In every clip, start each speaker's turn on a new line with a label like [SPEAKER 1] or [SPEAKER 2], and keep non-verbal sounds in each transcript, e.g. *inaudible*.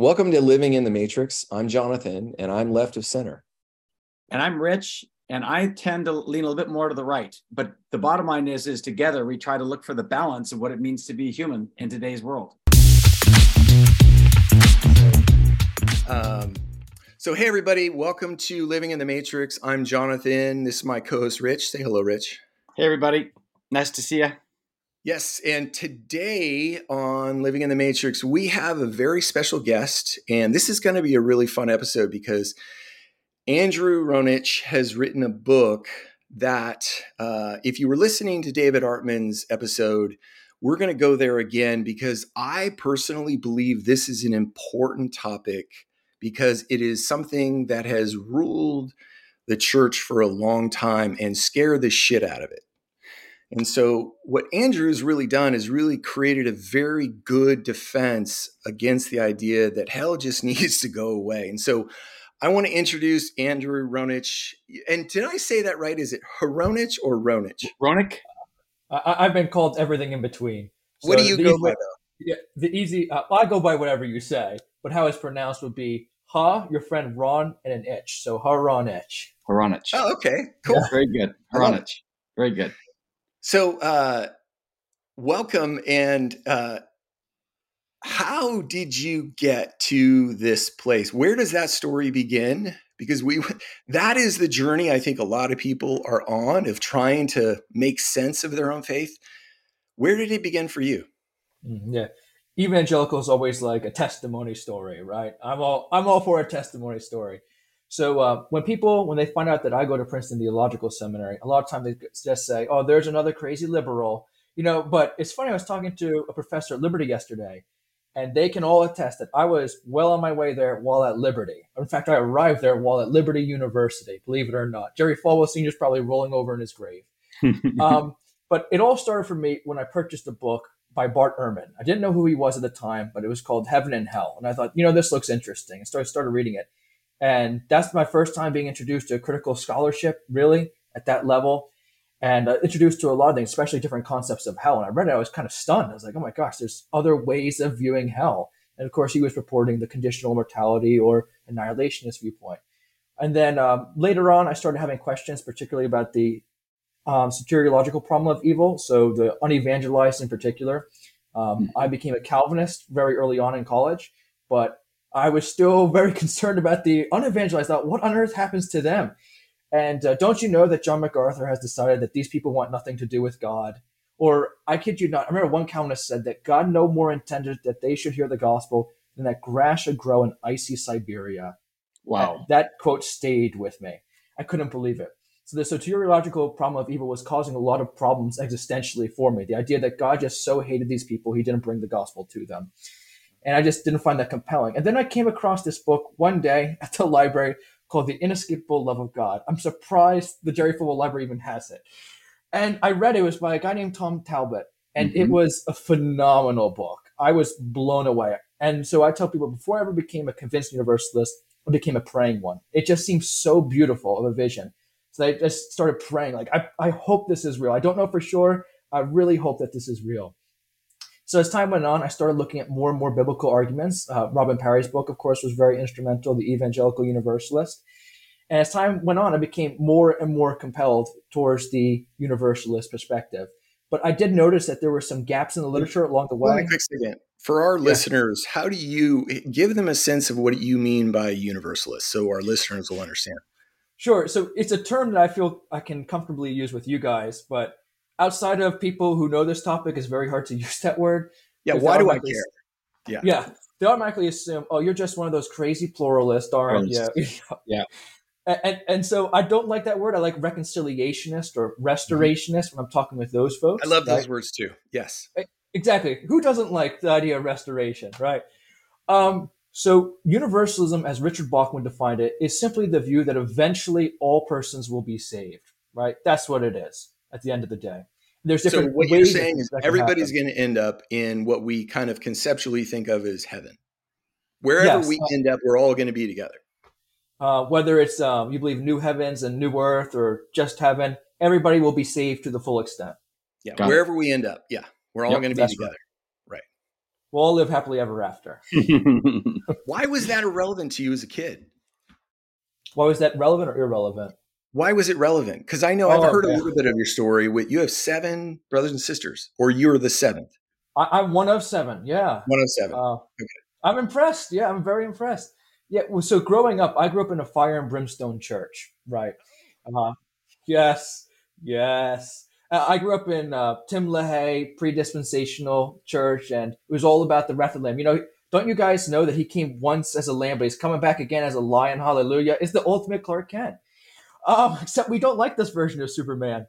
[SPEAKER 1] Welcome to Living in the Matrix. I'm Jonathan, and I'm left of center.
[SPEAKER 2] And I'm Rich, and I tend to lean a little bit more to the right. But the bottom line is, is together we try to look for the balance of what it means to be human in today's world.
[SPEAKER 1] Um, so, hey everybody, welcome to Living in the Matrix. I'm Jonathan. This is my co-host Rich. Say hello, Rich.
[SPEAKER 2] Hey everybody, nice to see you.
[SPEAKER 1] Yes, and today on Living in the Matrix, we have a very special guest, and this is going to be a really fun episode because Andrew Rounich has written a book that, uh, if you were listening to David Artman's episode, we're going to go there again because I personally believe this is an important topic because it is something that has ruled the church for a long time and scared the shit out of it. And so, what Andrew's really done is really created a very good defense against the idea that hell just *laughs* needs to go away. And so, I want to introduce Andrew Rounich. And did I say that right? Is it Hronich or Ronich?
[SPEAKER 2] Ronich.
[SPEAKER 3] I, have been called everything in between.
[SPEAKER 1] So what do you go by, though?
[SPEAKER 3] Yeah, the easy, uh, I go by whatever you say, but how it's pronounced would be Ha, your friend Ron, and an itch. So Hronich.
[SPEAKER 2] Hronich.
[SPEAKER 1] Oh, okay. Cool.
[SPEAKER 2] Yeah. Very good. Hronich. Very good.
[SPEAKER 1] So, uh, welcome. And uh, how did you get to this place? Where does that story begin? Because we *laughs* that is the journey I think a lot of people are on of trying to make sense of their own faith. Where did it begin for you?
[SPEAKER 3] Mm, yeah. Evangelical is always like a testimony story, right? I'm all I'm all for a testimony story. So uh, when people when they find out that I go to Princeton Theological Seminary, a lot of times they just say, "Oh, there's another crazy liberal," you know. But it's funny. I was talking to a professor at Liberty yesterday, and they can all attest that I was well on my way there while at Liberty. In fact, I arrived there while at Liberty University. Believe it or not, Jerry Falwell Sr. is probably rolling over in his grave. *laughs* um, but it all started for me when I purchased a book by Bart Ehrman. I didn't know who he was at the time, but it was called Heaven and Hell, and I thought, you know, this looks interesting. And so I started reading it and that's my first time being introduced to critical scholarship, really, at that level. And uh, introduced to a lot of things, especially different concepts of hell. And I read it, I was kind of stunned. I was like, oh my gosh, there's other ways of viewing hell. And of course, he was purporting the conditional mortality or annihilationist viewpoint. And then um, later on, I started having questions, particularly about the um, soteriological problem of evil, so the unevangelized in particular. Um, mm-hmm. I became a Calvinist very early on in college, but I was still *laughs* very concerned about the unevangelized. Thought, what on earth happens to them? And uh, don't you know that John MacArthur has decided that these people want nothing to do with God? Or I kid you not, I remember one Calvinist said that God no more intended that they should hear the gospel than that grass should grow in icy Siberia.
[SPEAKER 2] Wow.
[SPEAKER 3] That quote stayed with me. I couldn't believe it. So the soteriological problem of evil was causing a lot of problems existentially for me. The idea that God just so hated these people, he didn't bring the gospel to them and I just didn't find that compelling. And then I came across this book one day at the library called The Inescapable Love of God. I'm surprised the Jerry Falwell Library even has it. And I read it, it was by a guy named Tom Talbott, and mm-hmm. it was a phenomenal book. I was blown away. And so I tell people before I ever became a convinced universalist, I became a praying one. It just seems so beautiful of a vision. So I just started praying, like, I, I hope this is real. I don't know for sure. I really hope that this is real. So as time went on, I started looking at more and more biblical arguments. Uh, Robin Parry's book, of course, was very instrumental, The Evangelical Universalist. And as time went on, I became more and more compelled towards the universalist perspective. But I did notice that there were some gaps in the literature along the way.
[SPEAKER 1] quick second. For our yeah. listeners, how do you give them a sense of what you mean by universalist so our listeners will understand?
[SPEAKER 3] Sure. So it's a term that I feel I can comfortably use with you guys, but outside of people who know this topic, it's very hard to *laughs* use that word.
[SPEAKER 1] Yeah, why do I care?
[SPEAKER 3] Yeah, yeah, they automatically assume, oh, you're just one of those crazy pluralists, aren't you?
[SPEAKER 2] yeah. *laughs*
[SPEAKER 3] And, and so I don't like that word. I like reconciliationist or restorationist when I'm talking with those folks.
[SPEAKER 1] I love those words too. Yes.
[SPEAKER 3] Exactly. Who doesn't like the idea of restoration, right? Um, so universalism, as Richard Bauckham defined it, is simply the view that eventually all persons will be saved, right? That's what it is at the end of the day. There's different.
[SPEAKER 1] So what you're saying is everybody's going to end up in what we kind of conceptually think of as heaven. Wherever yes. we end up, we're all going to be together.
[SPEAKER 3] Uh, whether it's um, you believe new heavens and new earth or just heaven, everybody will be saved to the full extent.
[SPEAKER 1] Yeah, Got wherever it. we end up, yeah, we're all yep, going to be together.
[SPEAKER 3] Right. We'll all live happily ever after. *laughs*
[SPEAKER 1] Why was that irrelevant to you as a kid?
[SPEAKER 3] Why was that relevant or irrelevant?
[SPEAKER 1] Why was it relevant? Because I know
[SPEAKER 3] Oh,
[SPEAKER 1] I've heard
[SPEAKER 3] yeah.
[SPEAKER 1] a little bit of your story. With you have seven brothers and sisters, or you're the seventh,
[SPEAKER 3] I, I'm one of seven. Yeah.
[SPEAKER 1] one of seven.
[SPEAKER 3] Uh, I'm impressed. Yeah, I'm very impressed. Yeah. Well, so growing up, I grew up in a fire and brimstone church, right? Uh, yes, yes. Uh, I grew up in uh, Tim LaHaye pre-dispensational church, and it was all about the wrath of the lamb. You know, don't you guys know that he came once as a lamb, but he's coming back again as a lion? Hallelujah! Is the ultimate Clark Kent. Um, except we don't like this version of Superman.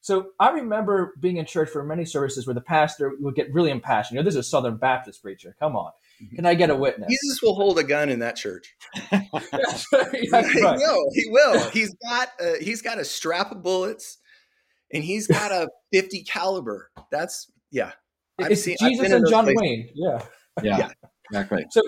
[SPEAKER 3] So I remember being in church for many services where the pastor would get really impassioned. You know, this is a Southern Baptist preacher. Come on. Can I get a witness?
[SPEAKER 1] Jesus will hold a gun in that church.
[SPEAKER 3] That's *laughs* right. *laughs* That's
[SPEAKER 1] he will. He will. *laughs* He's got a, he's got a strap of bullets, and he's got a 50 caliber. That's yeah. I've
[SPEAKER 3] It's
[SPEAKER 1] seen- I've
[SPEAKER 3] Jesus and John
[SPEAKER 1] places.
[SPEAKER 3] Wayne. Yeah.
[SPEAKER 4] Yeah,
[SPEAKER 1] Yeah.
[SPEAKER 4] exactly.
[SPEAKER 3] So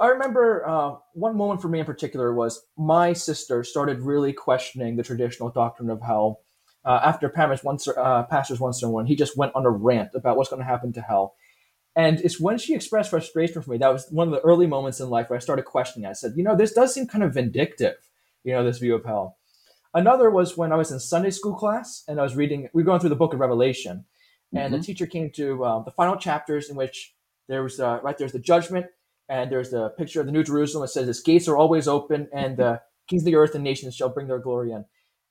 [SPEAKER 3] I remember uh, one moment for me in particular was my sister started really questioning the traditional doctrine of hell. Uh, after Pam's once uh, pastor's one sermon, he just went on a rant about what's going to happen to hell. And it's when she expressed frustration for me that was one of the early moments in life where I started questioning. I said, you know, this does seem kind of vindictive, you know, this view of hell. Another was when I was in Sunday school class and I was reading, we were going through the book of Revelation, and the teacher came to uh, the final chapters in which there was, uh, right, there's the judgment, and there's the picture of the New Jerusalem. It says, its gates are always open, and the kings of the earth and nations shall bring their glory in.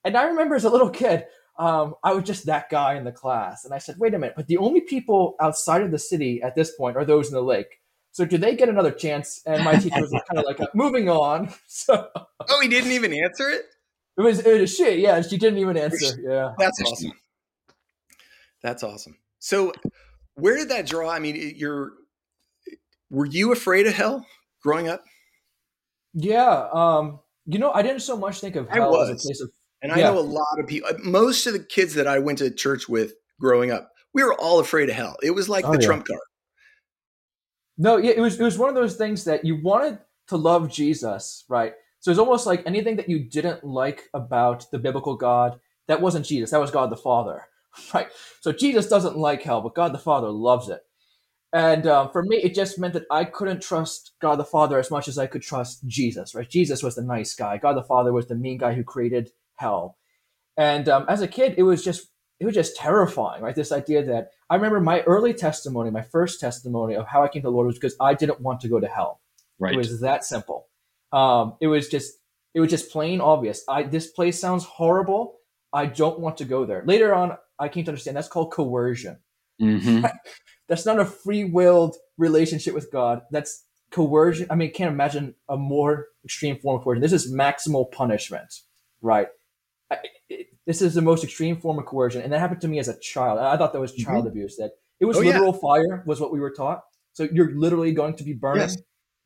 [SPEAKER 3] And I remember as a little kid, um, I was just that guy in the class. And I said, wait a minute, but the only people outside of the city at this point are those in the lake. So do they get another chance? And my teacher was kind of like, moving on. *laughs* So
[SPEAKER 1] Oh, he didn't even answer it.
[SPEAKER 3] it was, it was she. Yeah, she didn't even answer. Yeah.
[SPEAKER 1] That's awesome. That's awesome. So, where did that draw? I mean, you're were you afraid of hell growing up?
[SPEAKER 3] Yeah. Um, you know, I didn't so much think of hell as a place of
[SPEAKER 1] And I know a lot of people. Most of the kids that I went to church with growing up, we were all afraid of hell. It was like
[SPEAKER 3] Oh,
[SPEAKER 1] the
[SPEAKER 3] yeah.
[SPEAKER 1] trump card.
[SPEAKER 3] No, yeah, it was it was one of those things that you wanted to love Jesus, right? So it's almost like anything that you didn't like about the biblical God, that wasn't Jesus, that was God the Father, *laughs* right? So Jesus doesn't like hell, but God the Father loves it. And um, for me, it just meant that I couldn't trust God the Father as much as I could trust Jesus, right? Jesus was the nice guy. God the Father was the mean guy who created hell. And um, as a kid, it was just it was just terrifying, right? This idea that I remember my early testimony, my first testimony of how I came to the Lord was because I didn't want to go to hell.
[SPEAKER 4] Right.
[SPEAKER 3] It was that simple. Um, it was just it was just plain obvious. I this place sounds horrible. I don't want to go there. Later on, I came to understand that's called coercion.
[SPEAKER 4] Mhm. *laughs*
[SPEAKER 3] That's not a free willed relationship with God. That's coercion. I mean, I can't imagine a more extreme form of coercion. This is maximal punishment, right? I, it, this is the most extreme form of coercion, and that happened to me as a child. I thought that was child abuse. That it was
[SPEAKER 1] Oh, yeah.
[SPEAKER 3] literal fire was what we were taught. So you're literally going to be burned.
[SPEAKER 1] Yes.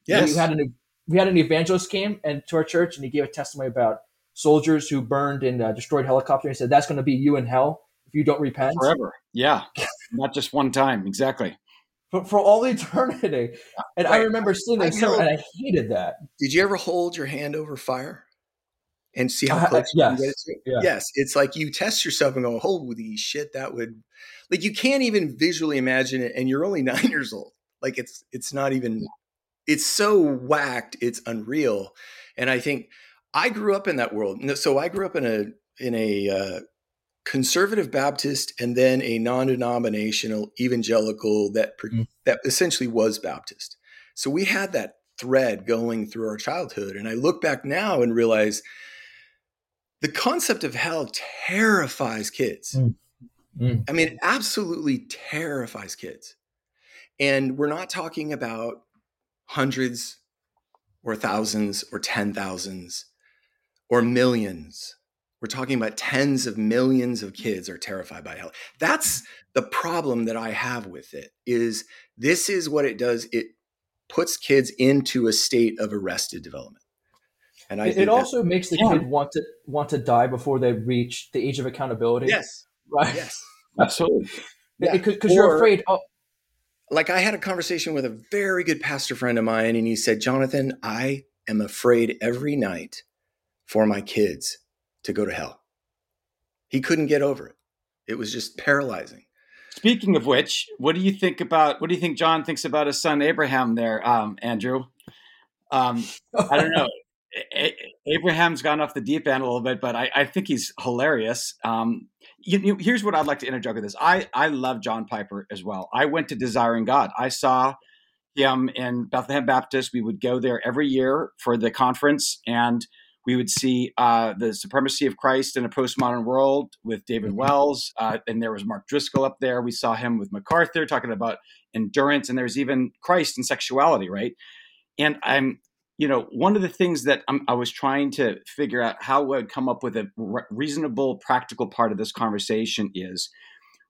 [SPEAKER 3] We
[SPEAKER 1] Yes.
[SPEAKER 3] had an we had an evangelist came and to our church, and he gave a testimony about soldiers who burned and uh, destroyed helicopters. He said that's going to be you in hell if you don't repent
[SPEAKER 4] Forever. Yeah. *laughs* Not just one time. Exactly.
[SPEAKER 3] for, for all *laughs* eternity. And I remember seeing
[SPEAKER 1] I
[SPEAKER 3] that sermon, and I hated that.
[SPEAKER 1] Did you ever hold your hand over fire and see how
[SPEAKER 3] Uh,
[SPEAKER 1] close you can
[SPEAKER 3] yes.
[SPEAKER 1] get it to?
[SPEAKER 3] Yeah.
[SPEAKER 1] Yes, it's like you test yourself and go, "Holy shit, that would!" Like you can't even visually imagine it, and you're only *laughs* nine years old. Like it's it's not even. It's so whacked, it's unreal, and I think I grew up in that world. So I grew up in a in a uh, conservative Baptist and then a non-denominational evangelical that pre-
[SPEAKER 3] Mm.
[SPEAKER 1] that essentially was Baptist. So we had that thread going through our childhood. And I look back now and realize the concept of hell terrifies kids.
[SPEAKER 3] Mm. Mm.
[SPEAKER 1] I mean, it absolutely terrifies kids. And we're not talking about hundreds or thousands or ten thousands or millions. We're talking about tens of millions of kids are terrified by hell. That's the problem that I have with it is this is what it does. It puts kids into a state of arrested development. And I
[SPEAKER 3] It, it also makes the
[SPEAKER 4] Yeah.
[SPEAKER 3] kid want to want to die before they reach the age of accountability.
[SPEAKER 1] yes,
[SPEAKER 3] right.
[SPEAKER 1] yes. *laughs*
[SPEAKER 4] Absolutely.
[SPEAKER 1] Yeah.
[SPEAKER 3] Because you're afraid. Oh,
[SPEAKER 1] like I had a conversation with a very good pastor friend of mine, and he said, Jonathan, I am afraid every night for my kids to go to hell. He couldn't get over it. It was just paralyzing.
[SPEAKER 4] Speaking of which, what do you think about what do you think John thinks about his son Abraham there, um, Andrew? Um, I don't know. *laughs* A- Abraham's gone off the deep end a little bit, but I, I think he's hilarious. Um, you, you, here's what I'd like to interject with this. I, I love John Piper as well. I went to Desiring God. I saw him in Bethlehem Baptist. We would go there every year for the conference, and we would see uh, the supremacy of Christ in a postmodern world with David mm-hmm. Wells, uh, and there was Mark Driscoll up there. We saw him with MacArthur talking about endurance, and there's even Christ and sexuality, right? And I'm, you know, one of the things that I'm, i was trying to figure out how I would come up with a re- reasonable, practical part of this conversation is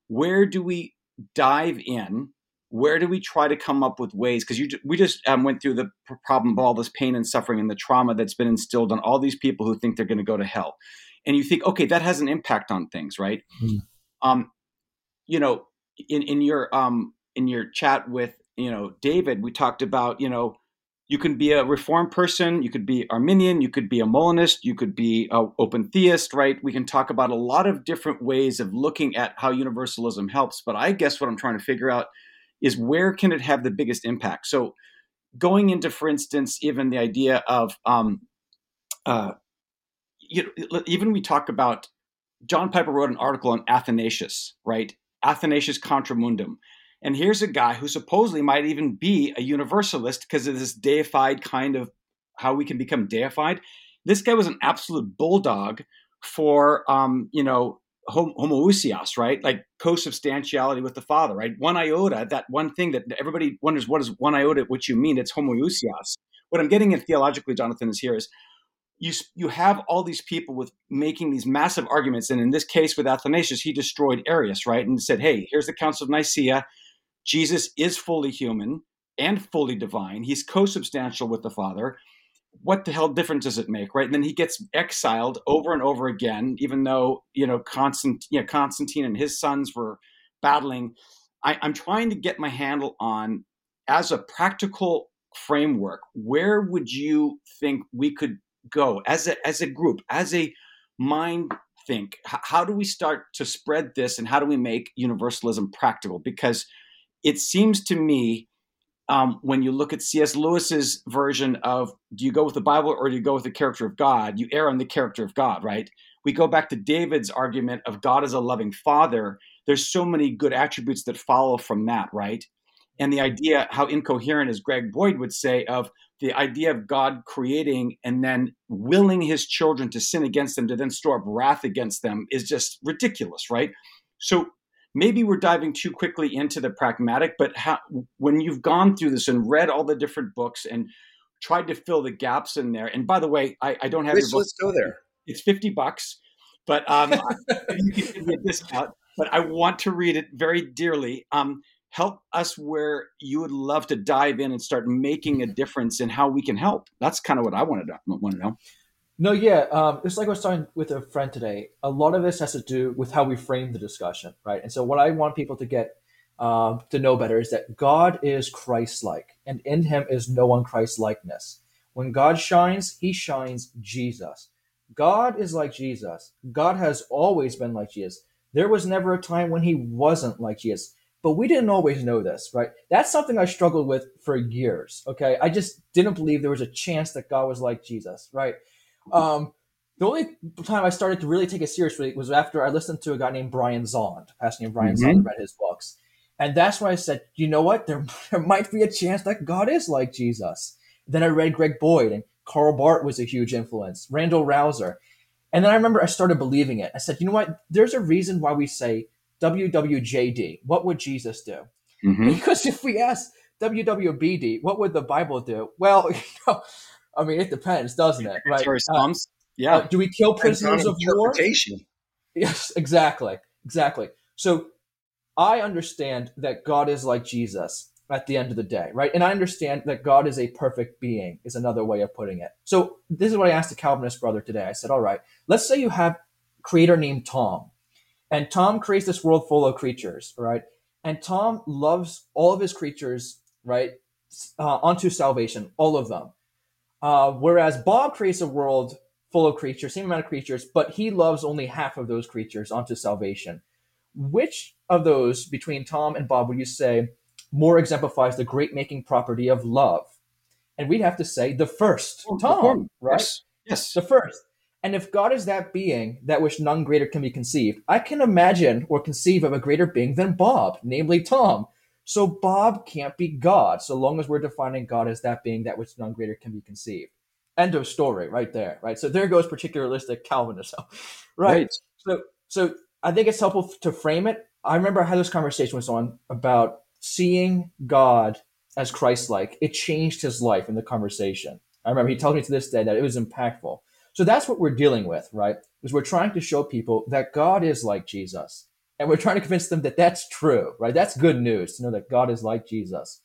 [SPEAKER 4] where do we dive in where do we try to come up with ways? Because you we just um, went through the problem of all this pain and suffering and the trauma that's been instilled on all these people who think they're going to go to hell. And you think okay that has an impact on things right? Mm-hmm. um you know in in your um in your chat with you know david we talked about you know you can be a reformed person you could be arminian you could be a molinist you could be a open theist right? We can talk about a lot of different ways of looking at how universalism helps but i guess what i'm trying to figure out is where can it have the biggest impact? So going into, for instance, even the idea of, um, uh, you know, even we talk about John Piper wrote an article on Athanasius, right? Athanasius Contra Mundum. And here's a guy who supposedly might even be a universalist because of this deified kind of how we can become deified. This guy was an absolute bulldog for, um, you know, homoousios, right? Like co-substantiality with the Father, right? One iota, that one thing that everybody wonders what is one iota, what you mean? It's homoousios. What I'm getting at theologically, Jonathan, is here is you you have all these people with making these massive arguments, and in this case with Athanasius, he destroyed Arius, right, and said, "Hey, here's the Council of Nicaea. Jesus is fully human and fully divine. He's co-substantial with the Father." What the hell difference does it make, right? And then he gets exiled over and over again, even though you know Constant, you know, Constantine and his sons were battling. I, I'm trying to get my handle on as a practical framework. Where would you think we could go as a as a group, as a mind think? H- how do we start to spread this, and how do we make universalism practical? Because it seems to me um, when you look at C.S. Lewis's version of do you go with the Bible or do you go with the character of God? You err on the character of God, right? We go back to David's argument of God as a loving father. There's so many good attributes that follow from that, right? And the idea, how incoherent, as Greg Boyd would say, of the idea of God creating and then willing his children to sin against them to then store up wrath against them is just ridiculous, right? So maybe we're diving too quickly into the pragmatic, but how, when you've gone through this and read all the different books and tried to fill the gaps in there, and by the way, I, I don't have
[SPEAKER 1] let's,
[SPEAKER 4] your book.
[SPEAKER 1] Let's go there.
[SPEAKER 4] It's 50 bucks, but um, you can give me a discount, but I want to read it very dearly. Um, help us where you would love to dive in and start making a difference in how we can help. That's kind of what I wanted to want to know.
[SPEAKER 3] No, yeah. Um, it's like I was talking with a friend today. A lot of this has to do with how we frame the discussion, right? And so, what I want people to get um, to know better is that God is Christ-like, and in Him is no unchrist-likeness. When God shines, He shines Jesus. God is like Jesus. God has always been like Jesus. There was never a time when He wasn't like Jesus. But we didn't always know this, right? That's something I struggled with for years. Okay, I just didn't believe there was a chance that God was like Jesus, right? Um, the only time I started to really take it seriously was after I listened to a guy named Brian Zahnd, a pastor named Brian mm-hmm. Zahnd, read his books. And that's when I said, you know what? There, *laughs* there might be a chance that God is like Jesus. Then I read Greg Boyd, and Karl Barth was a huge influence, Randal Rauser, And then I remember I started believing it. I said, you know what? There's a reason why we say WWJD. What would Jesus do? Mm-hmm. *laughs* Because if we ask WWBD, what would the Bible do? Well, *laughs* you know, I mean, it depends, doesn't it?
[SPEAKER 4] Right? Uh, yeah.
[SPEAKER 3] Uh, do we kill prisoners of war? Yes, exactly, exactly. So I understand that God is like Jesus at the end of the day, right? And I understand that God is a perfect being, is another way of putting it. So this is what I asked the Calvinist brother today. I said, all right, let's say you have a creator named Tom, and Tom creates this world full of creatures, right? And Tom loves all of his creatures, right, uh, onto salvation, all of them. Uh, whereas Bob creates a world full of creatures, same amount of creatures, but he loves only half of those creatures onto salvation. which of those between Tom and Bob would you say more exemplifies the great making property of love? And we'd have to say the first, Tom, right?
[SPEAKER 4] Yes. yes.
[SPEAKER 3] The first. And if God is that being that which none greater can be conceived, I can imagine or conceive of a greater being than Bob, namely Tom. So Bob can't be God, so long as we're defining God as that being that which none greater can be conceived. End of story, right there, right? So there goes particularistic Calvinism, *laughs* right? right. So, so I think it's helpful to frame it. I remember I had this conversation with someone about seeing God as Christ-like. It changed his life in the conversation. I remember he tells me to this day that it was impactful. So that's what we're dealing with, right? Is we're trying to show people that God is like Jesus. And we're trying to convince them that that's true, right? That's good news to know that God is like Jesus.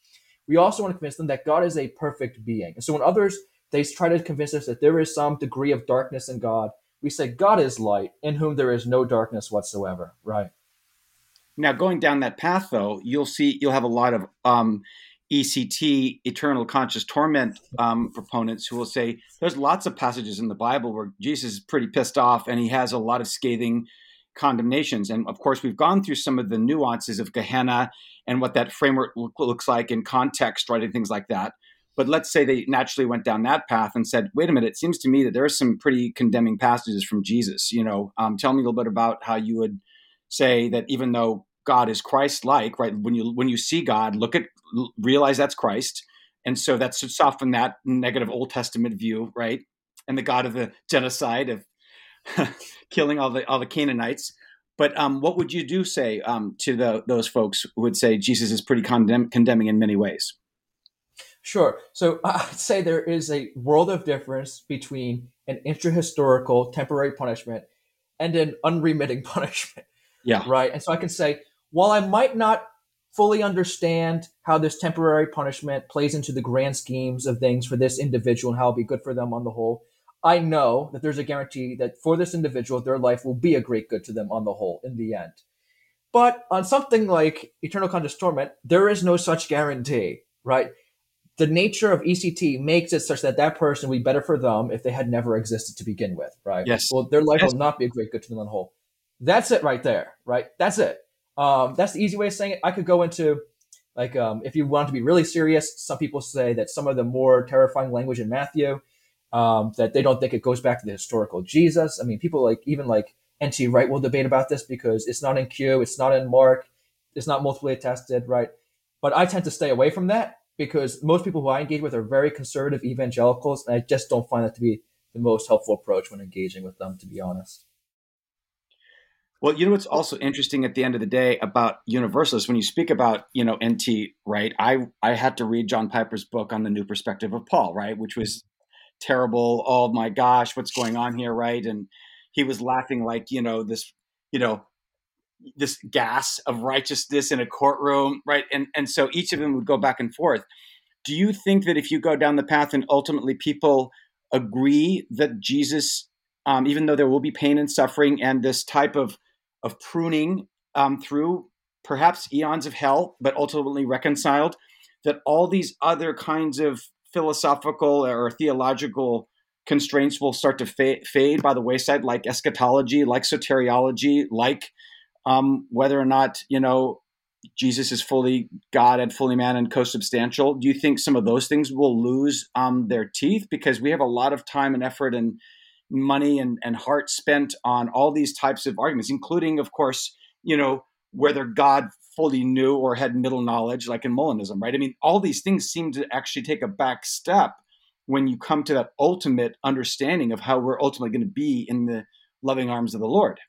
[SPEAKER 3] We also want to convince them that God is a perfect being. And so when others they try to convince us that there is some degree of darkness in God, we say God is light, in whom there is no darkness whatsoever, right?
[SPEAKER 4] Now, going down that path, though, you'll see you'll have a lot of um, ECT, eternal conscious torment um, proponents who will say there's lots of passages in the Bible where Jesus is pretty pissed off and he has a lot of scathing condemnations. And of course, we've gone through some of the nuances of Gehenna and what that framework look, looks like in context, right, and things like that. But let's say they naturally went down that path and said, wait a minute, it seems to me that there are some pretty condemning passages from Jesus. You know, um, tell me a little bit about how you would say that even though God is Christ-like, right? When you when you see God, look at realize that's Christ, and so that's to soften that negative Old Testament view, right? And the God of the genocide of *laughs* killing all the all the Canaanites. But um, what would you do say um, to the, those folks who would say Jesus is pretty condemn, condemning in many ways?
[SPEAKER 3] Sure. So *laughs* I'd say there is a world of difference between an intra-historical temporary punishment and an unremitting *laughs* punishment.
[SPEAKER 4] Yeah.
[SPEAKER 3] Right. And so I can say, while I might not fully understand how this temporary punishment plays into the grand schemes of things for this individual and how it'll be good for them on the whole, I know that there's a guarantee that for this individual, their life will be a great good to them on the whole in the end. But on something like eternal conscious torment, there is no such guarantee, right? The nature of ECT makes it such that that person would be better for them if they had never existed to begin with, right?
[SPEAKER 4] Yes.
[SPEAKER 3] Well, their life
[SPEAKER 4] yes.
[SPEAKER 3] will not be a great good to them on the whole. That's it right there, right? That's it. Um, that's the easy way of saying it. I could go into like um, if you want to be really serious, some people say that some of the more terrifying language in Matthew um, that they don't think it goes back to the historical Jesus. I mean, people like even like N.T. Wright will debate about this because it's not in Q, it's not in Mark, it's not multiply attested, right? But I tend to stay away from that because most people who I engage with are very conservative evangelicals, and I just don't find that to be the most helpful approach when engaging with them, to be honest.
[SPEAKER 4] Well, you know what's also interesting at the end of the day about universalists when you speak about you know NT Wright? I I had to read John Piper's book on the new perspective of Paul, right, which was terrible. Oh my gosh, what's going on here, right? And he was laughing like you know this you know this gas of righteousness in a courtroom, right? And and so each of them would go back and forth. Do you think that if you go down the path and ultimately people agree that Jesus, um, even though there will be pain and suffering and this type of of pruning um, through perhaps eons of hell, but ultimately reconciled, that all these other kinds of philosophical or theological constraints will start to fa- fade by the wayside, like eschatology, like soteriology, like um, whether or not you know Jesus is fully God and fully man and co-substantial. Do you think some of those things will lose um, their teeth because we have a lot of time and effort and money and, and heart spent on all these types of arguments, including, of course, you know, whether God fully knew or had middle knowledge, like in Molinism, right? I mean, all these things seem to actually take a back step when you come to that ultimate understanding of how we're ultimately going to be in the loving arms of the Lord.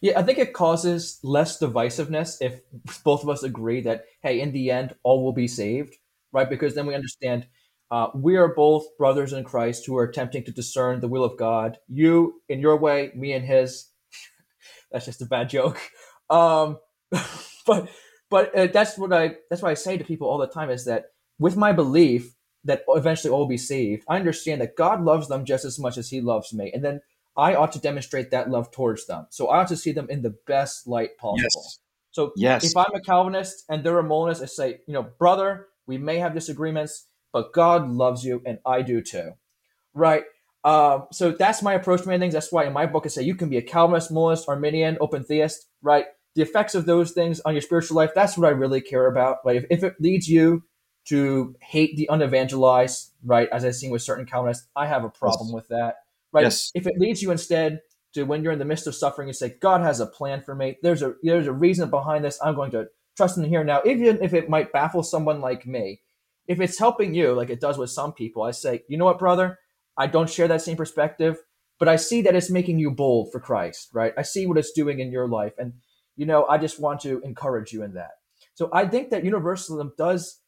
[SPEAKER 3] Yeah, I think it causes less divisiveness if both of us agree that, hey, in the end, all will be saved, right? Because then we understand uh, we are both brothers in Christ who are attempting to discern the will of God. You in your way, me in his. *laughs* that's just a bad joke. Um, *laughs* but but uh, that's what I that's what I say to people all the time is that with my belief that eventually all will be saved, I understand that God loves them just as much as He loves me, and then I ought to demonstrate that love towards them. So I ought to see them in the best light possible.
[SPEAKER 4] Yes.
[SPEAKER 3] So
[SPEAKER 4] yes.
[SPEAKER 3] if I'm a Calvinist and they're a Molinist, I say, you know, brother, we may have disagreements but God loves you, and I do too. Right? Uh, so that's my approach to many things. That's why in my book I say you can be a Calvinist, Molinist, Arminian, open theist, right? The effects of those things on your spiritual life, that's what I really care about. Right? If, if it leads you to hate the unevangelized, right, as I've seen with certain Calvinists, I have a problem yes. with that. Right? Yes. If it leads you instead to when you're in the midst of suffering, you say, God has a plan for me. There's a there's a reason behind this. I'm going to trust in here now, even if it might baffle someone like me. If it's helping you, like it does with some people, I say, you know what, brother? I don't share that same perspective, but I see that it's making you bold for Christ, right? I see what it's doing in your life. And, you know, I just want to encourage you in that. So I think that universalism does,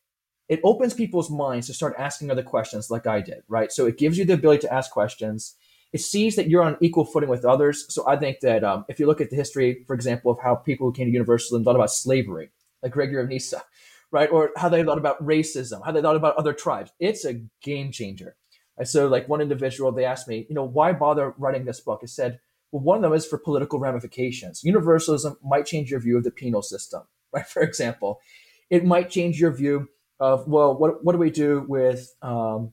[SPEAKER 3] it opens people's minds to start asking other questions like I did, right? So it gives you the ability to ask questions. It sees that you're on equal footing with others. So I think that um, if you look at the history, for example, of how people who came to universalism thought about slavery, like Gregory of Nyssa, *laughs* right? Or how they thought about racism, how they thought about other tribes. It's a game changer. And so, like one individual, they asked me, you know, why bother writing this book? I said, well, one of them is for political ramifications. Universalism might change your view of the penal system, *laughs* right? For example, it might change your view of, well, what, what do we do with, um,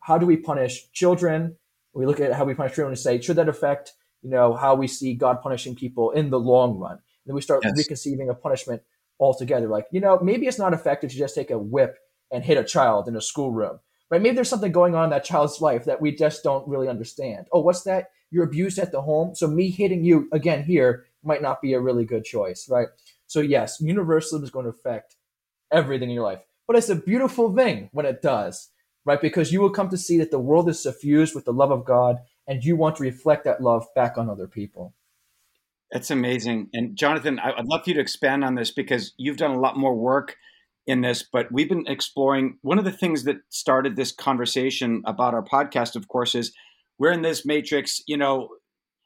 [SPEAKER 3] how do we punish children? We look at how we punish children and say, should that affect, you know, how we see God punishing people in the long run? And then we start yes. reconceiving a punishment altogether. Like, you know, maybe it's not effective to just take a whip and hit a child in a schoolroom, right? Maybe there's something going on in that child's life that we just don't really understand. Oh, what's that? You're abused at the home. So me hitting you again here might not be a really good choice, right? So yes, universalism is going to affect everything in your life, but it's a beautiful thing when it does, right? Because you will come to see that the world is suffused with the love of God and you want to reflect that love back on other people.
[SPEAKER 4] That's amazing. And Jonathan, I'd love for you to expand on this because you've done a lot more work in this, but we've been exploring one of the things that started this conversation about our podcast, of course, is we're in this matrix, you know,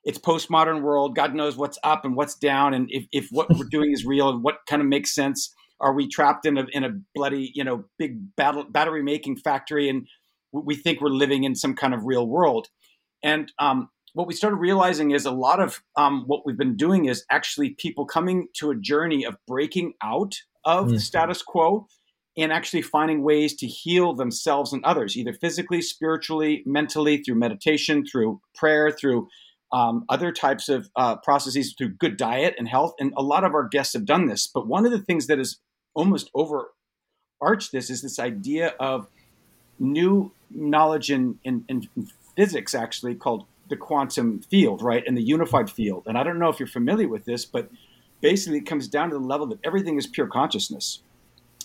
[SPEAKER 4] it's postmodern world. God knows what's up and what's down, and if, if what we're doing is real and what kind of makes sense. Are we trapped in a in a bloody, you know, big battle battery making factory, and we think we're living in some kind of real world? And um, what we started realizing is a lot of um, what we've been doing is actually people coming to a journey of breaking out of mm-hmm. the status quo and actually finding ways to heal themselves and others, either physically, spiritually, mentally, through meditation, through prayer, through um, other types of uh, processes, through good diet and health. And a lot of our guests have done this. But one of the things that is almost overarched this is this idea of new knowledge in, in, in physics, actually called the quantum field, right, and the unified field. And I don't know if you're familiar with this, but basically it comes down to the level that everything is pure consciousness.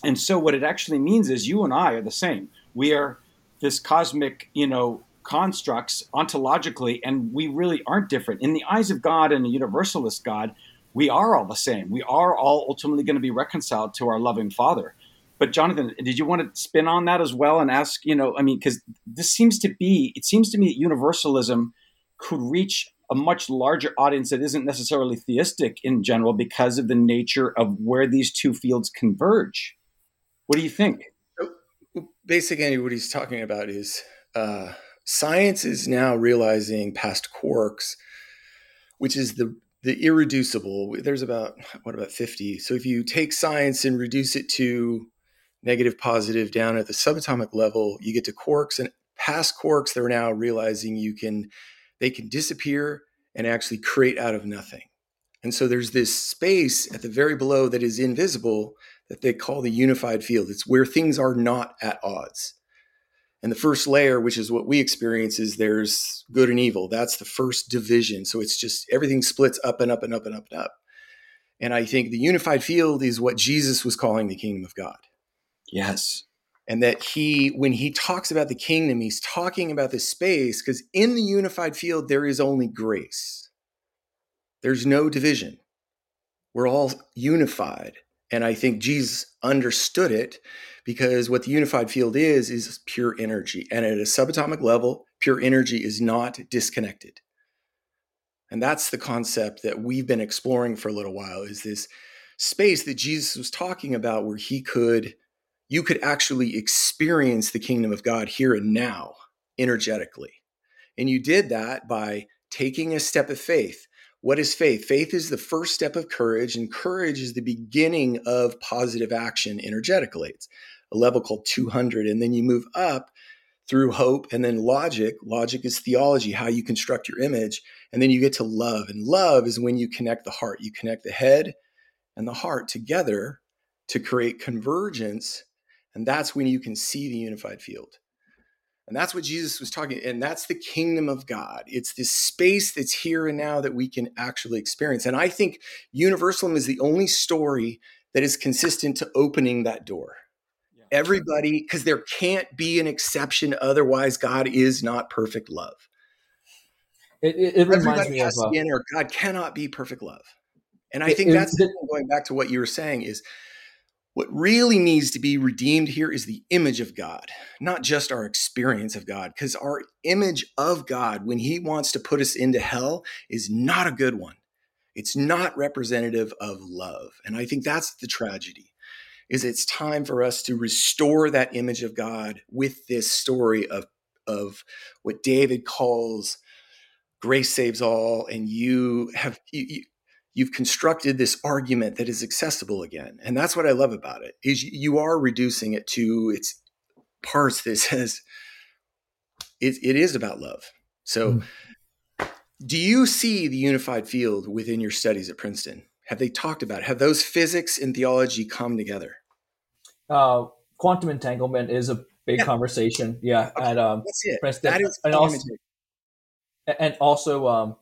[SPEAKER 4] And so what it actually means is you and I are the same. We are this cosmic, you know, constructs ontologically, and we really aren't different. In the eyes of God and a universalist God, we are all the same. We are all ultimately going to be reconciled to our loving Father. But Jonathan, did you want to spin on that as well and ask, you know, I mean, because this seems to be, it seems to me that universalism could reach a much larger audience that isn't necessarily theistic in general because of the nature of where these two fields converge. What do you think?
[SPEAKER 1] Basically, what he's talking about is uh, science is now realizing past quarks, which is the the irreducible. There's about what about fifty. So if you take science and reduce it to negative, positive down at the subatomic level, you get to quarks and past quarks. They're now realizing you can they can disappear and actually create out of nothing. And so there's this space at the very below that is invisible that they call the unified field. It's where things are not at odds. And the first layer, which is what we experience, is there's good and evil. That's the first division. So it's just everything splits up and up and up and up and up. And I think the unified field is what Jesus was calling the kingdom of God.
[SPEAKER 4] Yes
[SPEAKER 1] and that he when he talks about the kingdom he's talking about the space because in the unified field there is only grace there's no division we're all unified and i think jesus understood it because what the unified field is is pure energy and at a subatomic level pure energy is not disconnected and that's the concept that we've been exploring for a little while is this space that jesus was talking about where he could you could actually experience the kingdom of God here and now energetically. And you did that by taking a step of faith. What is faith? Faith is the first step of courage, and courage is the beginning of positive action energetically. It's a level called 200. And then you move up through hope, and then logic. Logic is theology, how you construct your image. And then you get to love. And love is when you connect the heart, you connect the head and the heart together to create convergence. And that's when you can see the unified field. And that's what Jesus was talking, and that's the kingdom of God. It's this space that's here and now that we can actually experience. And I think Universalism is the only story that is consistent to opening that door. Yeah. Everybody, because there can't be an exception, otherwise, God is not perfect love.
[SPEAKER 3] It, it, it reminds
[SPEAKER 1] me of uh, or God cannot be perfect love. And I think that's going back to what you were saying is what really needs to be redeemed here is the image of God, not just our experience of God, because our image of God, when He wants to put us into hell, is not a good one. It's not representative of love. And I think that's the tragedy is it's time for us to restore that image of God with this story of, of what David calls grace saves all and you have you, you've constructed this argument that is accessible again and that's what i love about it is you are reducing it to its parts that *laughs* says it, it is about love so mm. do you see the unified field within your studies at princeton have they talked about it? have those physics and theology come together
[SPEAKER 3] uh, quantum entanglement is a big yeah. conversation yeah okay. at um,
[SPEAKER 1] princeton that is
[SPEAKER 3] and also, and also um,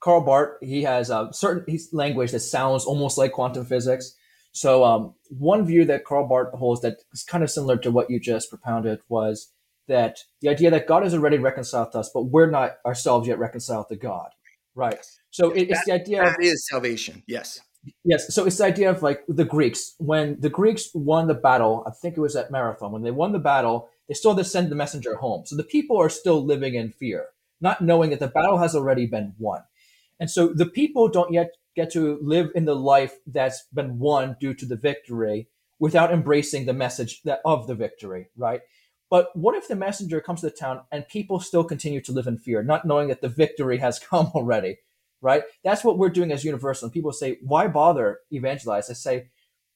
[SPEAKER 3] Karl Barth, he has a certain language that sounds almost like quantum physics. So um, one view that Karl Barth holds that is kind of similar to what you just propounded was that the idea that God has already reconciled to us, but we're not ourselves yet reconciled to God. Right. So it, it's the idea
[SPEAKER 1] that of, is salvation. Yes.
[SPEAKER 3] Yes. So it's the idea of like the Greeks. When the Greeks won the battle, I think it was at Marathon, when they won the battle, they still had to send the messenger home. So the people are still living in fear, not knowing that the battle has already been won. And so the people don't yet get to live in the life that's been won due to the victory without embracing the message that of the victory, right? But what if the messenger comes to the town and people still continue to live in fear, not knowing that the victory has *laughs* come already, right? That's what we're doing as Universal. And people say, why bother evangelize? I say,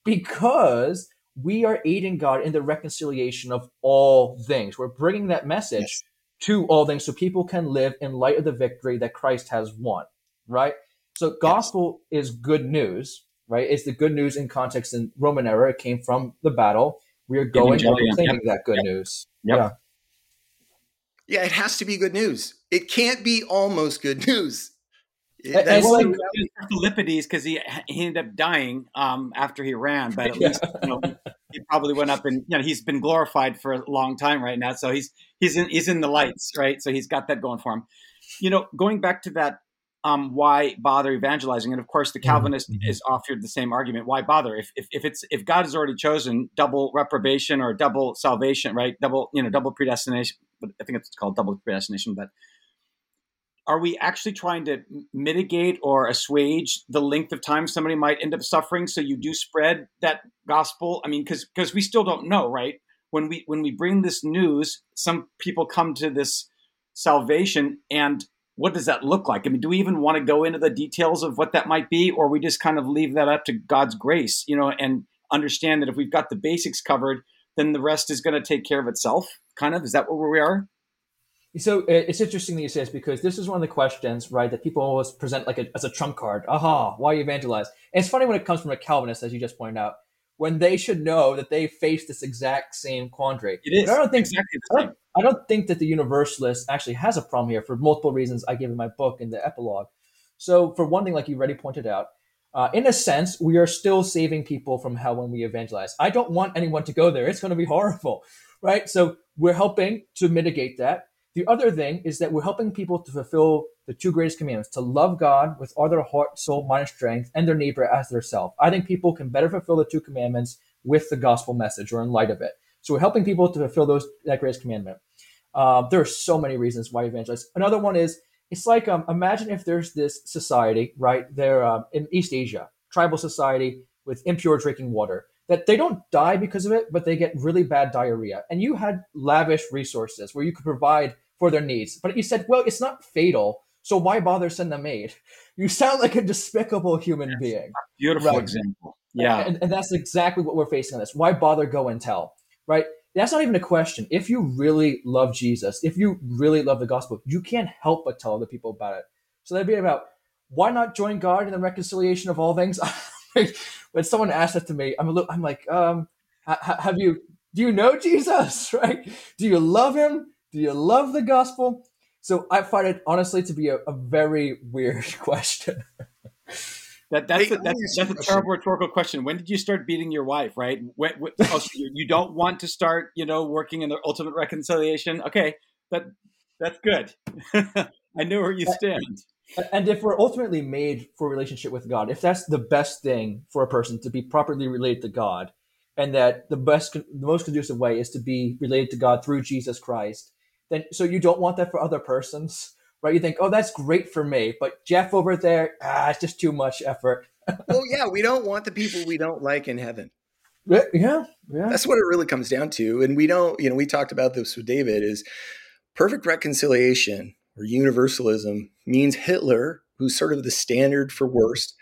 [SPEAKER 3] because we are aiding God in the reconciliation of all things. We're bringing that message yes. to all things so people can live in light of the victory that Christ has won right? So gospel yes. is good news, right? It's the good news in context in Roman era. It came from the battle. We are going and proclaiming yep. that good yep. news. Yep. Yeah.
[SPEAKER 1] Yeah, it has to be good news. It can't be almost good *laughs* news.
[SPEAKER 4] It, that's well, like Philippides because he he ended up dying um, after he ran, but at *laughs* yeah. least you know he probably went up and you know he's been glorified for a long time right now, so he's he's in he's in the lights, right? So he's got that going for him. You know, going back to that um, why bother evangelizing? And of course, the. Calvinist mm-hmm. is offered the same argument. Why bother? If, if, if it's if God has already chosen double reprobation or double salvation, right? Double you know double predestination. I think it's called double predestination. But are we actually trying to mitigate or assuage the length of time somebody might end up suffering? So you do spread that gospel. I mean, because because we still don't know, right? When we when we bring this news, some people come to this salvation and what does that look like? I mean, do we even want to go into the details of what that might be, or we just kind of leave that up to God's grace, you know, and understand that if we've got the basics covered, then the rest is going to take care of itself? Kind of is that where we are?
[SPEAKER 3] So uh, it's interesting that you say this because this is one of the questions, right, that people always present like a, as a trump card. Aha, why evangelize? And it's funny when it comes from a Calvinist, as you just pointed out, when they should know that they face this exact same quandary.
[SPEAKER 4] It is.
[SPEAKER 3] But I don't think
[SPEAKER 4] exactly
[SPEAKER 3] the same. I don't think that the universalist actually has a problem here for multiple reasons I give in my book in the epilogue. So, for one thing, like you already pointed out, uh, in a sense, we are still saving people from hell when we evangelize. I don't want anyone to go there. It's going to be horrible, *laughs* right? So, we're helping to mitigate that. The other thing is that we're helping people to fulfill the two greatest commandments to love God with all their heart, soul, mind, and strength, and their neighbor as their self. I think people can better fulfill the two commandments with the gospel message or in light of it. So we're helping people to fulfill those that greatest commandment. Uh, there are so many reasons why evangelize. Another one is it's like um, imagine if there's this society right there um, in East Asia, tribal society with impure drinking water that they don't die because of it, but they get really bad diarrhea. And you had lavish resources where you could provide for their needs, but you said, well, it's not fatal. So why bother send them aid? *laughs* You sound like a despicable human yes. being.
[SPEAKER 4] Beautiful right? example. Yeah.
[SPEAKER 3] And, and, that's exactly what we're facing on this. Why bother go and tell? Right? that's not even a question. If you really love Jesus, if you really love the gospel, you can't help but tell other people about it. So that'd be about why not join God in the reconciliation of all things? *laughs* when someone asks that to me, I'm a little, I'm like, um, have you do you know *laughs* Jesus? Right? Do you love him? Do you love the gospel? So I find it honestly to be a, a very weird *laughs* question.
[SPEAKER 4] That, that's, hey, a, that's, that's a terrible rhetorical question. When did you start beating your wife? Right? When, when, oh, so you don't want to start, you know, working in the ultimate reconciliation. Okay, that that's good. *laughs* I know where you stand.
[SPEAKER 3] And if we're ultimately made for relationship with God, if that's the best thing for a person to be properly related to God, and that the best, the most conducive way is to be related to God through Jesus Christ, then so you don't want that for other persons right? You think, oh, that's great for me, but Jeff over there, ah, it's just too much effort. *laughs*
[SPEAKER 1] well, yeah, we don't want the people we don't like in heaven.
[SPEAKER 3] Yeah, yeah,
[SPEAKER 1] That's what it really comes down to. And we don't, you know, we talked about this with David is perfect reconciliation or universalism means Hitler, who's sort of the standard for worst,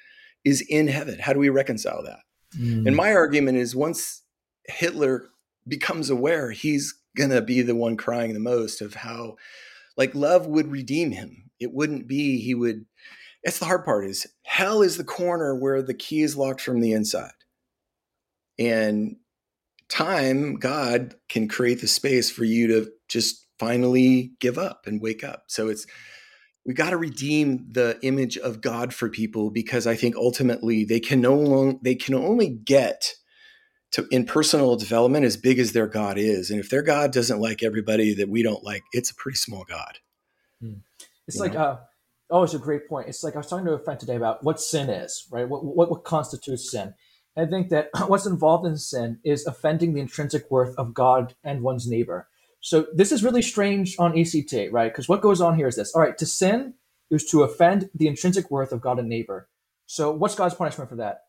[SPEAKER 1] is in heaven. How do we reconcile that? Mm. And my argument is once Hitler becomes aware, he's going to be the one crying the most of how like love would redeem him. It wouldn't be, he would, that's the hard part is hell is the corner where the key is locked from the inside. And time, God can create the space for you to just finally give up and wake up. So it's, we got to redeem the image of God for people because I think ultimately they can no long, they can only get to in personal development as big as their God is. And if their God doesn't like everybody that we don't like, it's a pretty small God.
[SPEAKER 3] Hmm. It's you like, uh, oh, it's a great point. It's like I was talking to a friend today about what sin is, right? What, what, what constitutes sin? I think that *clears throat* what's involved in sin is offending the intrinsic worth of God and one's neighbor. So this is really strange on ECT, right? Because what goes on here is this. All right, to sin is to offend the intrinsic worth of God and neighbor. So what's God's punishment for that?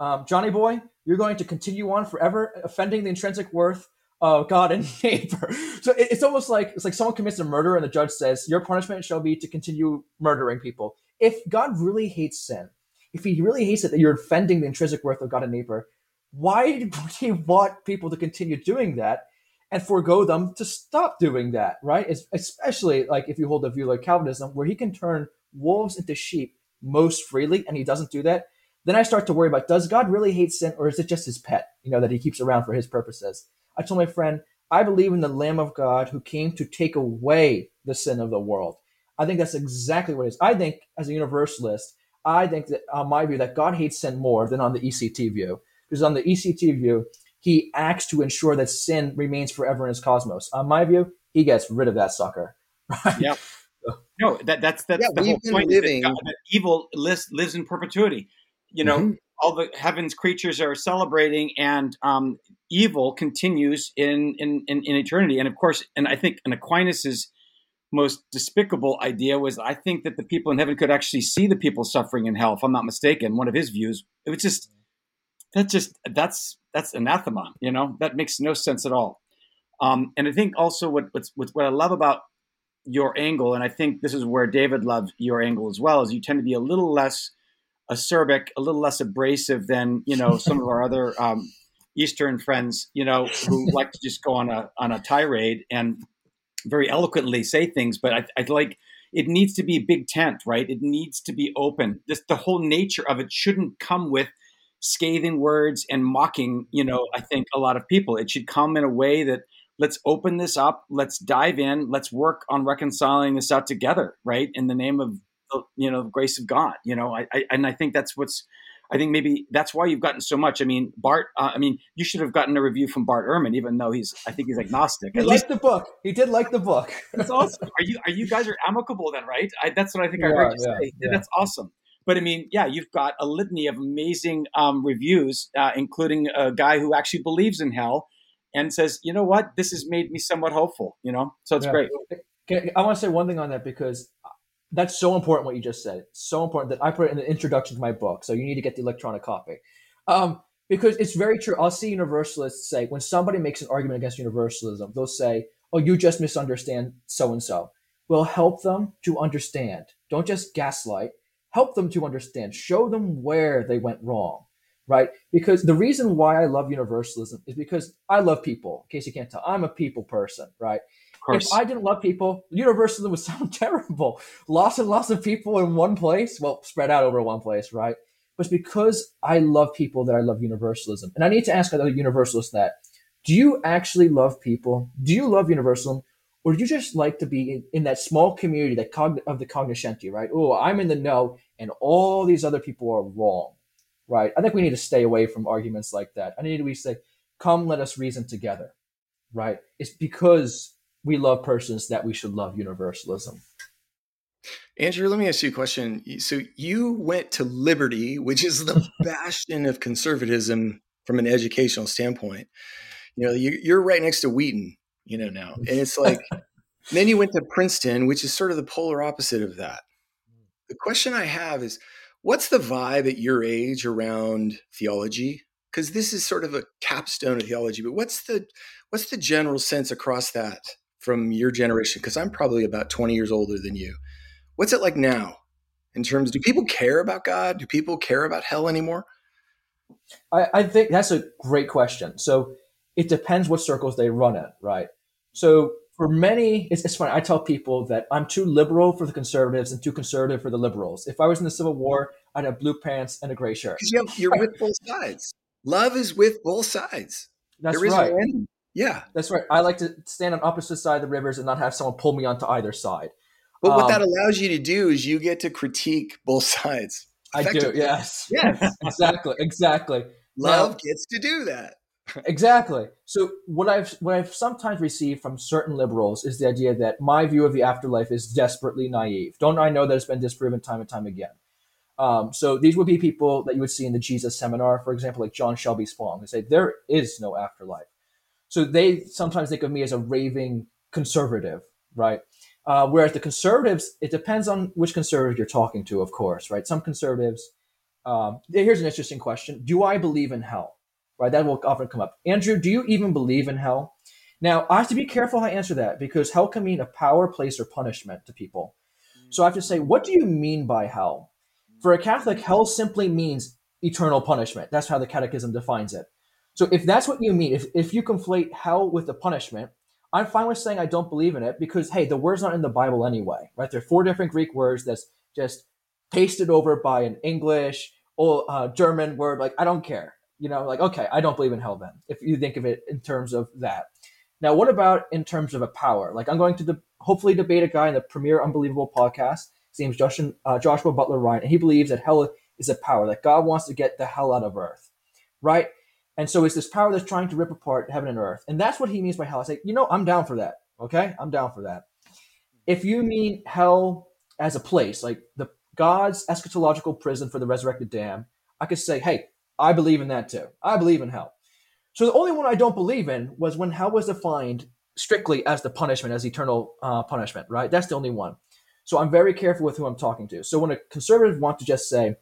[SPEAKER 3] Um, Johnny boy, you're going to continue on forever offending the intrinsic worth of God and *laughs* neighbor. So it's almost like it's like someone commits a murder and the judge says your punishment shall be to continue murdering people. If God really hates sin, if he really hates it that you're offending the intrinsic worth of God and neighbor, why *laughs* would he want people to continue doing that and forego them to stop doing that, right? It's especially like if you hold a view like Calvinism, where he can turn wolves into sheep most freely, and he doesn't do that then I start to worry about does God really hate sin or is it just his pet, you know, that he keeps around for his purposes? I told my friend, I believe in the Lamb of God who came to take away the sin of the world. I think that's exactly what it is. I think, as a universalist, I think that on my view that God hates sin more than on the ECT view. Because on the ECT view, he acts to ensure that sin remains forever in his cosmos. On my view, he gets rid of that sucker. *laughs*
[SPEAKER 4] Right? Yeah. No, that, that's that's yeah, the whole point. Living... That, God, that evil lives, lives in perpetuity you know, mm-hmm. all the heavens creatures are celebrating, and um, evil continues in, in, in in eternity. And of course, and I think an Aquinas's most despicable idea was I think that the people in heaven could actually see the people suffering in hell. If I'm not mistaken, one of his views. It was just that's just that's that's anathema. You know, that makes no sense at all. Um, and I think also what what's, what I love about your angle, and I think this is where David loves your angle as well, is you tend to be a little less acerbic, a little less abrasive than you know some of our other *laughs* um, Eastern friends, you know, who like to just go on a on a tirade and very eloquently say things. But I, I like it needs to be big tent, right? It needs to be open. This the whole nature of it shouldn't come with scathing words and mocking. You know, I think a lot of people. It should come in a way that let's open this up let's dive in let's work on reconciling this out together right in the name of you know the grace of God. You know, I, I and I think that's what's. I think maybe that's why you've gotten so much. I mean, Bart. Uh, I mean, you should have gotten a review from Bart Ehrman, even though he's. I think he's agnostic.
[SPEAKER 3] He At liked least, the book. He did like the book.
[SPEAKER 4] that's awesome. Are you? Are you guys are amicable then, right? I, that's what I think I heard you yeah, say. Yeah. That's awesome. But I mean, yeah, you've got a litany of amazing um, reviews, uh, including a guy who actually believes in hell and says, you know what, this has made me somewhat hopeful. You know, so it's yeah.
[SPEAKER 3] great. I want to say one thing on that because that's so important what you just said. So important that I put it in the introduction to my book. So you need to get the electronic copy. Um, because it's very true. I'll see universalists say when somebody makes an argument against universalism, they'll say, "Oh, you just misunderstand so and so." Well, help them to understand. Don't just gaslight. Help them to understand. Show them where they went wrong. right? Because the reason why I love universalism is because I love people. In case you can't tell, I'm a people person, right? If I didn't love people, universalism would *laughs* sound terrible. Lots and lots of people in one place, well, spread out over one place, right? But it's because I love people that I love universalism. And I need to ask other universalists that do you actually love people? Do you love universalism? Or do you just like to be in, in that small community that cogn- of the cognoscenti, right? Oh, I'm in the know and all these other people are wrong, right? I think we need to stay away from arguments like that. I need to say, come, let us reason together, right? It's because we love persons that we should love universalism.
[SPEAKER 1] Andrew, let me ask you a question. So you went to Liberty, which is the *laughs* bastion of conservatism from an educational standpoint. You know, you're right next to Wheaton, you know, now. And it's like, *laughs* then you went to Princeton, which is sort of the polar opposite of that. The question I have is what's the vibe at your age around theology? Because this is sort of a capstone of theology, but what's the what's the general sense across that from your generation? Because I'm probably about 20 years older than you. What's it like now in terms do people care about God? Do people care about hell anymore?
[SPEAKER 3] I, I think that's a great question. So it depends what circles they run in, right? So for many, it's, it's funny. I tell people that I'm too liberal for the conservatives and too conservative for the liberals. If I was in the Civil War, I'd have blue pants and a gray shirt.
[SPEAKER 1] You are with both sides. Love is with both sides.
[SPEAKER 3] That's right. Yeah, that's right. I like to stand on opposite side of the rivers and not have someone pull me onto either side.
[SPEAKER 1] But um, what that um, allows you to do is you get to critique both *laughs* sides.
[SPEAKER 3] I do. Yes. Yes. *laughs* exactly. Exactly.
[SPEAKER 1] Love now, gets to do that *laughs*
[SPEAKER 3] exactly. So what I've what I've sometimes received from certain liberals is the idea that my view of the afterlife is desperately naive. Don't I know that it's been disproven time and time again? Um, so these would be people that you would see in the Jesus seminar, for example, like John Shelby Spong, who say there is no afterlife. So they sometimes think of me as a raving conservative, right? Uh, whereas the conservatives, it depends on which conservative you're talking to, of course, right? Some conservatives. Um, here's an interesting question: Do I believe in hell? right? That will often come up. Andrew, do you even believe in hell? Now, I have to be careful how I answer that because hell can mean a power, place, or punishment to people. So I have to say, what do you mean by hell? For a Catholic, hell simply means eternal punishment. That's how the Catechism defines it. So if that's what you mean, if, if you conflate hell with the punishment, I'm fine with saying I don't believe in it because, hey, the word's not in the Bible anyway, right? There are four different Greek words that's just pasted over by an English or uh, German word. Like, I don't care you know, like, okay, I don't believe in hell then, if you think of it in terms of that. Now, what about in terms of a power? Like, I'm going to de- hopefully debate a guy in the premier Unbelievable podcast. His name's uh, Joshua Butler Ryan, and he believes that hell is a power, that God wants to get the hell out of earth, right? And so it's this power that's trying to rip apart heaven and earth. And that's what he means by hell. I say, you know, I'm down for that. Okay? I'm down for that. If you mean hell as a place, like the God's eschatological prison for the resurrected damned, I could say, hey, I believe in that too. I believe in hell. So the only one I don't believe in was when hell was defined strictly as the punishment, as eternal uh, punishment, right? That's the only one. So I'm very careful with who I'm talking to. So when a conservative wants to just say,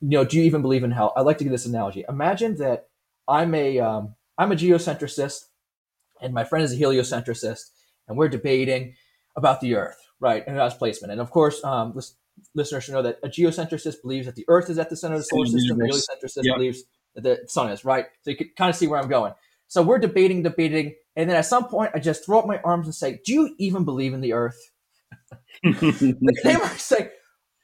[SPEAKER 3] you know, do you even believe in hell? I like to give this analogy. Imagine that I'm a um, I'm a geocentricist, and my friend is a heliocentricist, and we're debating about the Earth, right, and its placement. And of course, um, listeners should know that a geocentricist believes that the Earth is at the center of the solar system. A heliocentricist yep. believes that the sun is, right? So you can kind of see where I'm going. So we're debating, debating, and then at some point I just throw up my arms and say, "Do you even believe in the Earth?" they might say,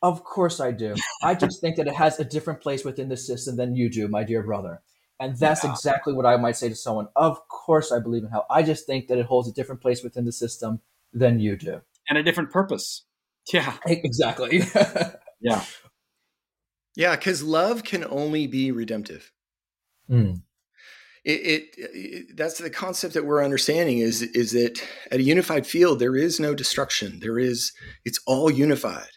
[SPEAKER 3] "Of course I do. I just think that it has a different place within the system than you do, my dear brother." And that's yeah. exactly what I might say to someone. Of course I believe in hell. I just think that it holds a different place within the system than you do,
[SPEAKER 4] and a different purpose. Yeah.
[SPEAKER 3] Exactly. *laughs*
[SPEAKER 4] yeah.
[SPEAKER 1] Yeah, because love can only be redemptive. Mm. It, it, it, that's the concept that we're understanding is is that at a unified field there is no destruction. There is it's all unified.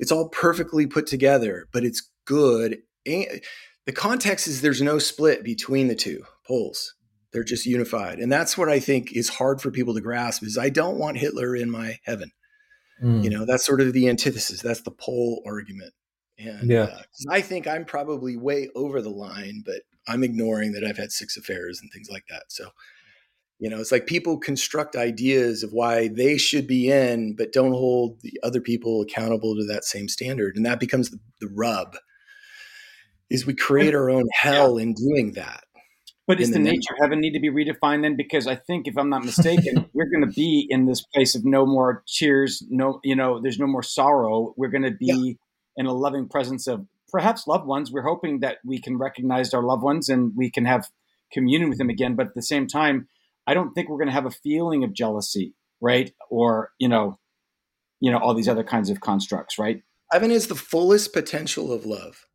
[SPEAKER 1] It's all perfectly put together, but it's good. And the context is there's no split between the two poles. They're just unified. And that's what I think is hard for people to grasp is I don't want Hitler in my heaven. Mm. You know, that's sort of the antithesis. That's the pole argument. And yeah. Uh, I think I'm probably way over the line, but I'm ignoring that I've had six affairs and things like that. So, you know, it's like people construct ideas of why they should be in, but don't hold the other people accountable to that same standard. And that becomes the, the rub. Is we create our own hell in doing that.
[SPEAKER 4] But is the,
[SPEAKER 1] the
[SPEAKER 4] nature of heaven need to be redefined then? Because I think, if I'm not mistaken, *laughs* we're going to be in this place of no more tears, no, you know, there's no more sorrow. We're going to be in a loving presence of perhaps loved ones. We're hoping that we can recognize our loved ones and we can have communion with them again. But at the same time, I don't think we're going to have a feeling of jealousy, right? Or you know, you know, all these other kinds of constructs, right?
[SPEAKER 1] Heaven is the fullest potential of love.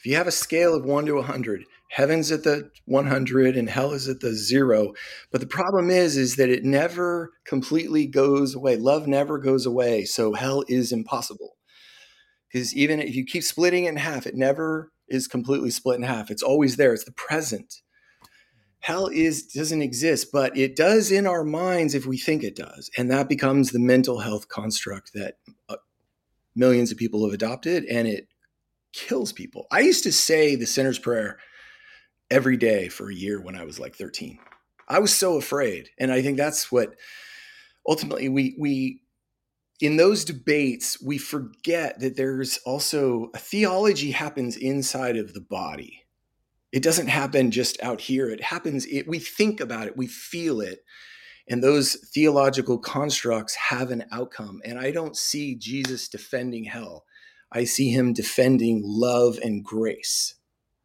[SPEAKER 1] If you have a scale of one to 100, heaven's at the 100 and hell is at the zero. But the problem is, is that it never completely goes away. Love never goes away. So hell is impossible. Because even if you keep splitting it in half, it never is completely split in half. It's always there. It's the present. Hell is doesn't exist, but it does in our minds if we think it does, and that becomes the mental health construct that uh, millions of people have adopted, and it kills people. I used to say the sinner's prayer every day for a year when I was like 13. I was so afraid, and I think that's what ultimately we we in those debates we forget that there's also a theology happens inside of the body it doesn't happen just out here it happens it, we think about it we feel it and those theological constructs have an outcome and i don't see jesus defending hell i see him defending love and grace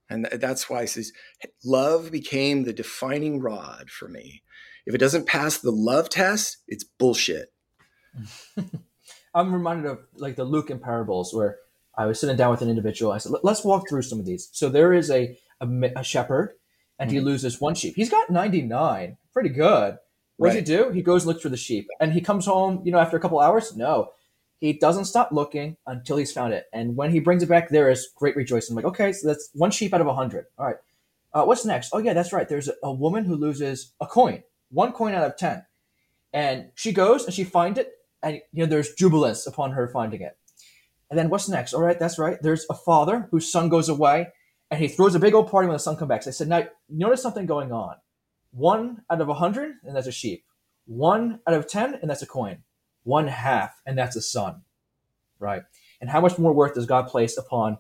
[SPEAKER 1] and that's why he says love became the defining rod for me if it doesn't pass the love test it's bullshit *laughs*
[SPEAKER 3] i'm reminded of like the luke in parables where i was sitting down with an individual i said let's walk through some of these so there is a a, a shepherd and mm-hmm. he loses one sheep. He's got 99. Pretty good. What right. does he do? He goes and looks for the sheep and he comes home, you know, after a couple hours? No. He doesn't stop looking until he's found it. And when he brings it back, there is great rejoicing. I'm like, okay, so that's one sheep out of a 100. All right. Uh, what's next? Oh, yeah, that's right. There's a, woman who loses a coin, one coin out of 10. And she goes and she finds it. And, you know, there's jubilance upon her finding it. And then what's next? All right, that's right. There's a father whose son goes away and he throws a big old party when the son comes back. So I said, now notice something going on. One out of a hundred, and that's a sheep. One out of ten, and that's a coin. One half, and that's a son. Right? And how much more worth does God place upon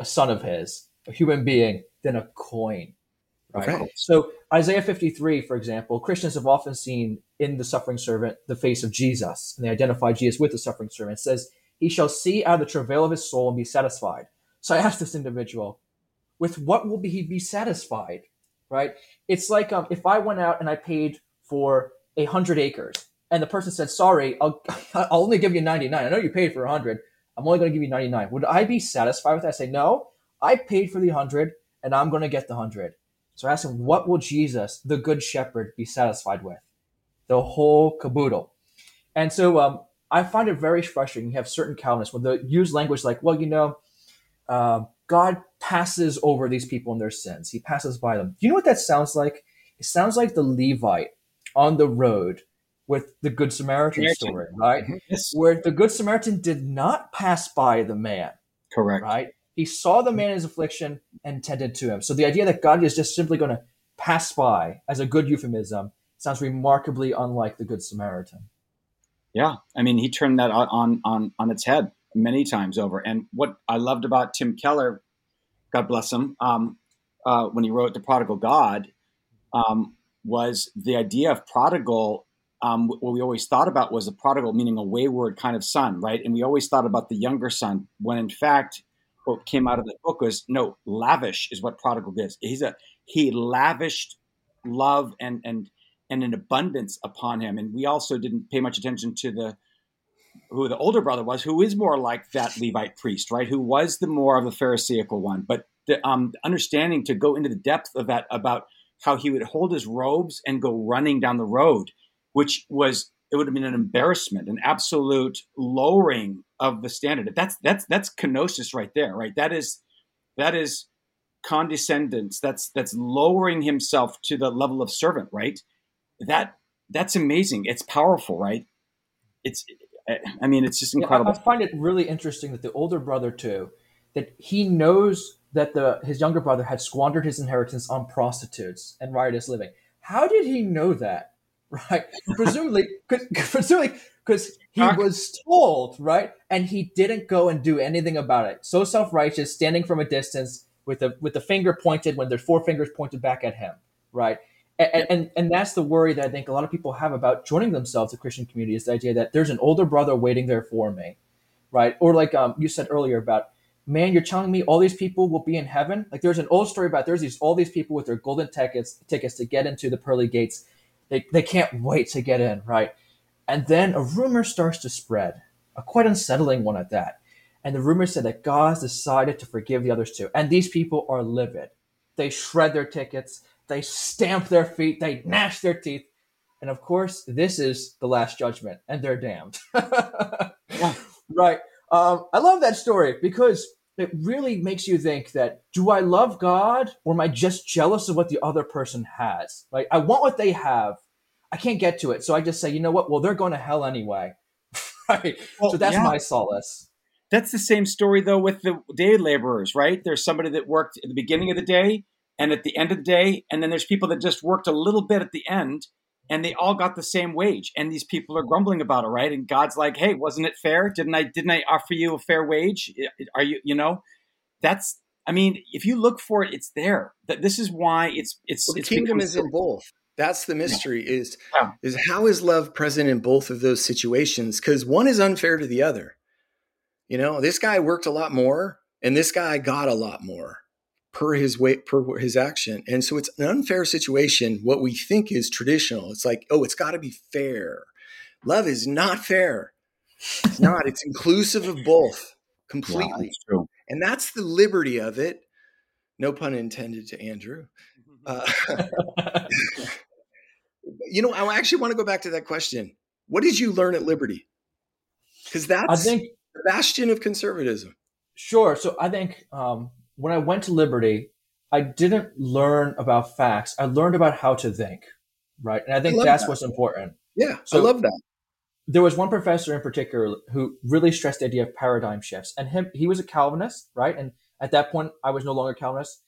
[SPEAKER 3] a son of his, a human being, than a coin? Right. Okay. So Isaiah 53, for example, Christians have often seen in the suffering servant the face of Jesus, and they identify Jesus with the suffering servant. It says, He shall see out of the travail of his soul and be satisfied. So I asked this individual, with what will he be satisfied, right? It's like um, if I went out and I paid for a hundred acres, and the person said, "Sorry, I'll *laughs* I'll only give you ninety nine. I know you paid for a hundred. I'm only going to give you ninety nine. Would I be satisfied with that? I say, "No, I paid for the hundred, and I'm going to get the hundred. So I ask him, "What will Jesus, the Good Shepherd, be satisfied with?" The whole caboodle. And so um, I find it very frustrating. You have certain Calvinists when they use language like, "Well, you know." Uh, God passes over these people and their sins. He passes by them. Do you know what that sounds like? It sounds like the Levite on the road with the Good Samaritan story, right? Mm-hmm. Yes. Where the Good Samaritan did not pass by the man.
[SPEAKER 4] Correct.
[SPEAKER 3] Right? He saw the man in his affliction and tended to him. So the idea that God is just simply going to pass by as a good euphemism sounds remarkably unlike the Good Samaritan.
[SPEAKER 4] Yeah. I mean, he turned that on on on its head many times over. And what I loved about Tim Keller, God bless him, um, uh, when he wrote The Prodigal God, um, was the idea of prodigal. Um, what we always thought about was a prodigal, meaning a wayward kind of son, right? And we always thought about the younger son, when in fact, what came out of the book was no, lavish is what prodigal is. He's a he lavished love and and and an abundance upon him. And we also didn't pay much attention to the who the older brother was, who is more like that Levite priest, right? Who was the more of the Pharisaical one. But the um, understanding to go into the depth of that about how he would hold his robes and go running down the road, which was it would have been an embarrassment, an absolute lowering of the standard. That's that's that's kenosis right there, right? That is that is condescendence. That's that's lowering himself to the level of servant, right? That that's amazing. It's powerful, right? It's I mean, it's just incredible.
[SPEAKER 3] Yeah, I find it really interesting that the older brother too, that he knows that the his younger brother had squandered his inheritance on prostitutes and riotous living. How did he know that? Right? presumably, *laughs* cause, presumably, because he was told, right? And he didn't go and do anything about it. So self righteous, standing from a distance, with the with the finger pointed when there's four fingers pointed back at him, right? And, and, and that's the worry that I think a lot of people have about joining themselves to Christian community is the idea that there's an older brother waiting there for me, right? Or like um, you said earlier about, man, you're telling me all these people will be in heaven. Like there's an old story about there's these all these people with their golden tickets tickets to get into the pearly gates. They they can't wait to get in, right? And then a rumor starts to spread, a quite unsettling one at that. And the rumor said that God decided to forgive the others too. And these people are livid. They shred their tickets, they stamp their feet, they gnash their teeth. And of course, this is the last judgment, and they're damned. *laughs* yeah. Right. Um, I love that story because it really makes you think that do I love God or am I just jealous of what the other person has? Like I want what they have. I can't get to it. So I just say, you know what? Well, they're going to hell anyway. *laughs* right. Well, so that's yeah. my solace.
[SPEAKER 4] That's the same story though with the day laborers, right? There's somebody that worked at the beginning of the day and at the end of the day, and then there's people that just worked a little bit at the end and they all got the same wage and these people are grumbling about it right? And god's like hey wasn't it fair? Didn't i didn't i offer you a fair wage? Are you you know? That's i mean if you look for it it's there. That this is why it's it's
[SPEAKER 1] well, the
[SPEAKER 4] it's
[SPEAKER 1] kingdom is in both. That's the mystery yeah. is yeah. is how is love present in both of those situations? Because one is unfair to the other. You know this guy worked a lot more and this guy got a lot more per his way per his action. And so it's an unfair situation what we think is traditional. It's like oh it's got to be fair. Love is not fair. It's not. It's inclusive of both completely. wow, and that's the liberty of it. No pun intended to andrew. Uh, *laughs* you know i actually want to go back to that question. What did you learn at liberty? Because that's I think, the bastion of conservatism.
[SPEAKER 3] Sure so i think um, when I went to Liberty, I didn't learn about facts. I learned about how to think, right? And I think I that's that. what's important.
[SPEAKER 1] Yeah, so I love that.
[SPEAKER 3] There was one professor in particular who really stressed the idea of paradigm shifts, and him he was a Calvinist, right? And at that point, I was no longer Calvinist.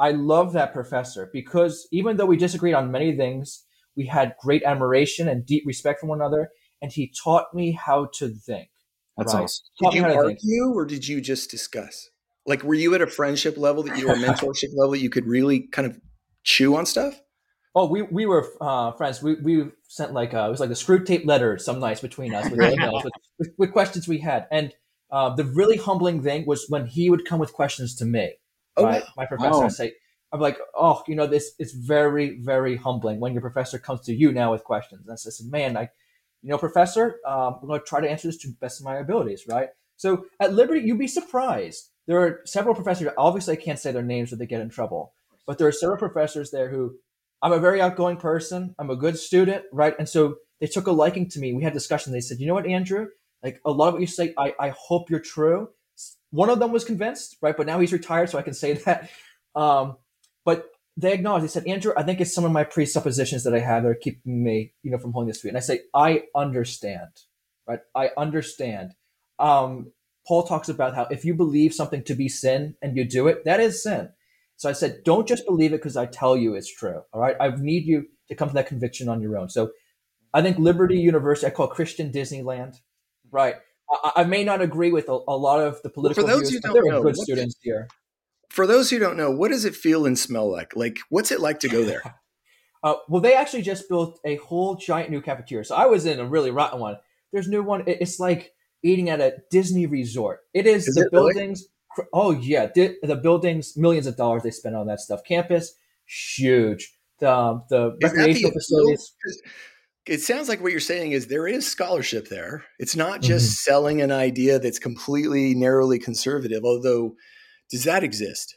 [SPEAKER 3] I love that professor because even though we disagreed on many things, we had great admiration and deep respect for one another, and he taught me how to think.
[SPEAKER 1] That's right? awesome. Did you argue, or did you just discuss? Like were you at a friendship level that you were *laughs* mentorship level you could really kind of chew on stuff?
[SPEAKER 3] Oh we, we were uh, friends. We, we sent like a, uh, it was like a Screwtape letter some nights between us with, emails, with, with, questions we had. And uh, the really humbling thing was when he would come with questions to me oh, right? my professor oh. say i'm like oh you know this is very very humbling when your professor comes to you now with questions. And i said man i you know professor um, i'm going to try to answer this to the best of my abilities right? So at liberty you'd be surprised there are several professors. Obviously, I can't say their names or they get in trouble. But there are several professors there who, I'm a very outgoing person. I'm a good student, right? And so they took a liking to me. We had discussion. They said, "You know what, Andrew? Like a lot of what you say, I, I hope you're true." One of them was convinced, right? But now he's retired, so I can say *laughs* that. Um, but they acknowledged. They said, "Andrew, I think it's some of my presuppositions that I have that are keeping me, you know, from holding this view." And I say, "I understand, right? I understand." Um, Paul talks about how if you believe something to be sin and you do it, that is sin. So I said, don't just believe it because I tell you it's true. All right. I need you to come to that conviction on your own. So I think Liberty University, I call Christian Disneyland. Right. I, I may not agree with a, a lot of the political well, for those views, who don't know, good students here.
[SPEAKER 1] For those who don't know, what does it feel and smell like? Like, what's it like to go there? *laughs*
[SPEAKER 3] uh, well, they actually just built a whole giant new cafeteria. So I was in a really rotten one. There's new one. It's like eating at a Disney resort. It is, is the it buildings. Really? Oh yeah, the, the, buildings, millions of dollars they spend on that stuff. Campus, huge. The um, the recreational the facilities.
[SPEAKER 1] It sounds like what you're saying is there is scholarship there. It's not just mm-hmm. selling an idea that's completely narrowly conservative. Although, does that exist?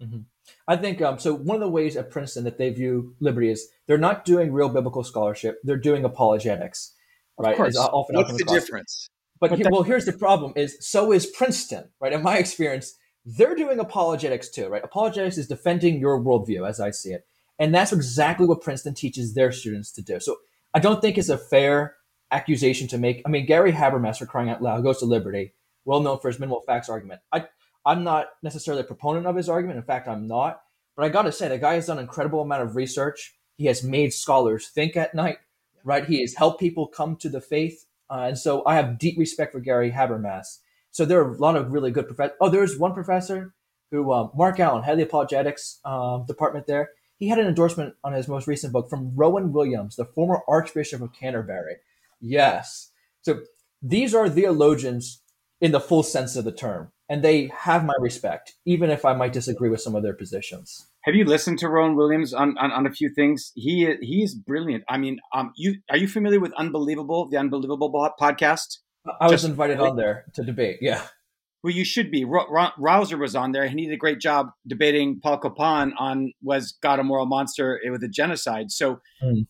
[SPEAKER 3] Mm-hmm. I think um, so. One of the ways at Princeton that they view liberty is they're not doing real biblical scholarship; they're doing apologetics. Right? Of
[SPEAKER 1] course. What's the difference?
[SPEAKER 3] But, but he, well, here's the problem: is so is Princeton, right? In my experience, they're doing apologetics too, right? Apologetics is defending your worldview, as I see it, and that's exactly what Princeton teaches their students to do. So I don't think it's a fair accusation to make. I mean, Gary Habermas, for crying out loud, goes to Liberty, well known for his minimal facts argument. I I'm not necessarily a proponent of his argument. In fact, I'm not. But I got to say, the guy has done an incredible amount of research. He has made scholars think at night, right? He has helped people come to the faith uh, and so I have deep respect for Gary Habermas. So there are a lot of really good professors. Oh, there's one professor who um, Mark Allen, head of the apologetics um, department there, he had an endorsement on his most recent book from Rowan Williams, the former Archbishop of Canterbury. Yes. So these are theologians in the full sense of the term, and they have my respect, even if I might disagree with some of their positions.
[SPEAKER 4] Have you listened to Rowan Williams on, on, on a few things? He he is brilliant. I mean, um, you are you familiar with Unbelievable, the Unbelievable podcast?
[SPEAKER 3] I was Just, invited on there to debate. Yeah.
[SPEAKER 4] Well, you should be. Rauser was on there, and he did a great job debating Paul Copan on was God a moral monster with a genocide. So mm.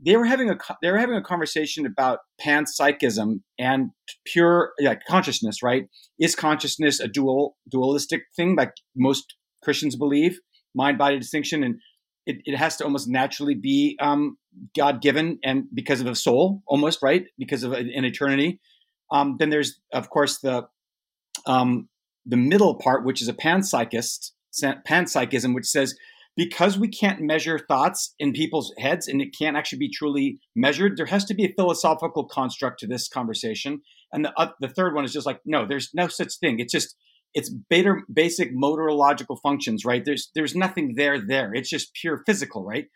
[SPEAKER 4] they were having a they were having a conversation about panpsychism and pure like consciousness. Right? Is consciousness a dual dualistic thing, like most Christians believe? Mind body distinction, and it, it has to almost naturally be um, God given, and because of a soul, almost right, because of an eternity. Um, then there's of course the um, the middle part, which is a panpsychist, panpsychism, which says because we can't measure thoughts in people's heads and it can't actually be truly measured, there has to be a philosophical construct to this conversation. And the uh, the third one is just like no, there's no such thing. It's just it's beta, basic motorological functions, right? There's there's nothing there there. It's just pure physical, right?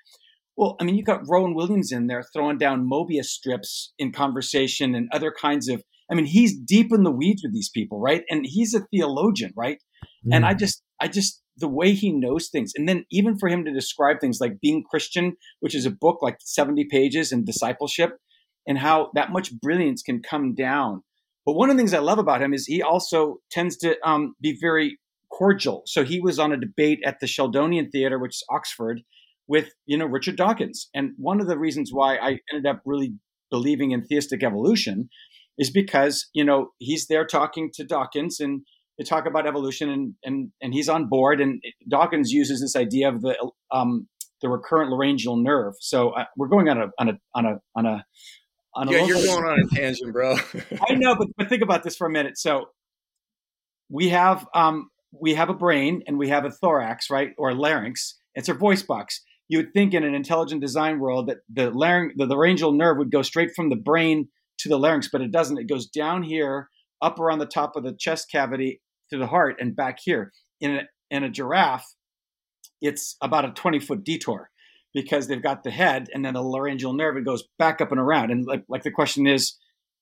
[SPEAKER 4] Well, I mean, you got Rowan Williams in there throwing down Mobius strips in conversation and other kinds of I mean, he's deep in the weeds with these people, right? And he's a theologian, right? Mm. And I just, I just, the way he knows things. And then even for him to describe things like being Christian, which is a book like 70 pages and discipleship, and how that much brilliance can come down. But one of the things I love about him is he also tends to um, be very cordial. So he was on a debate at the Sheldonian Theater, which is Oxford, with you know Richard Dawkins. And one of the reasons why I ended up really believing in theistic evolution is because you know he's there talking to Dawkins and they talk about evolution and and and he's on board and Dawkins uses this idea of the um, the recurrent laryngeal nerve. So uh, we're going on a on a on a on a
[SPEAKER 1] yeah, you're going on a tangent, bro. *laughs*
[SPEAKER 4] I know, but but think about this for a minute. So we have um we have a brain and we have a thorax, right, or larynx. It's our voice box. You would think in an intelligent design world that the larynx, the laryngeal nerve would go straight from the brain to the larynx, but it doesn't. It goes down here, up around the top of the chest cavity to the heart, and back here. In a, in a giraffe, it's about a 20 foot detour because they've got the head and then the laryngeal nerve. It goes back up and around. And like, like the question is,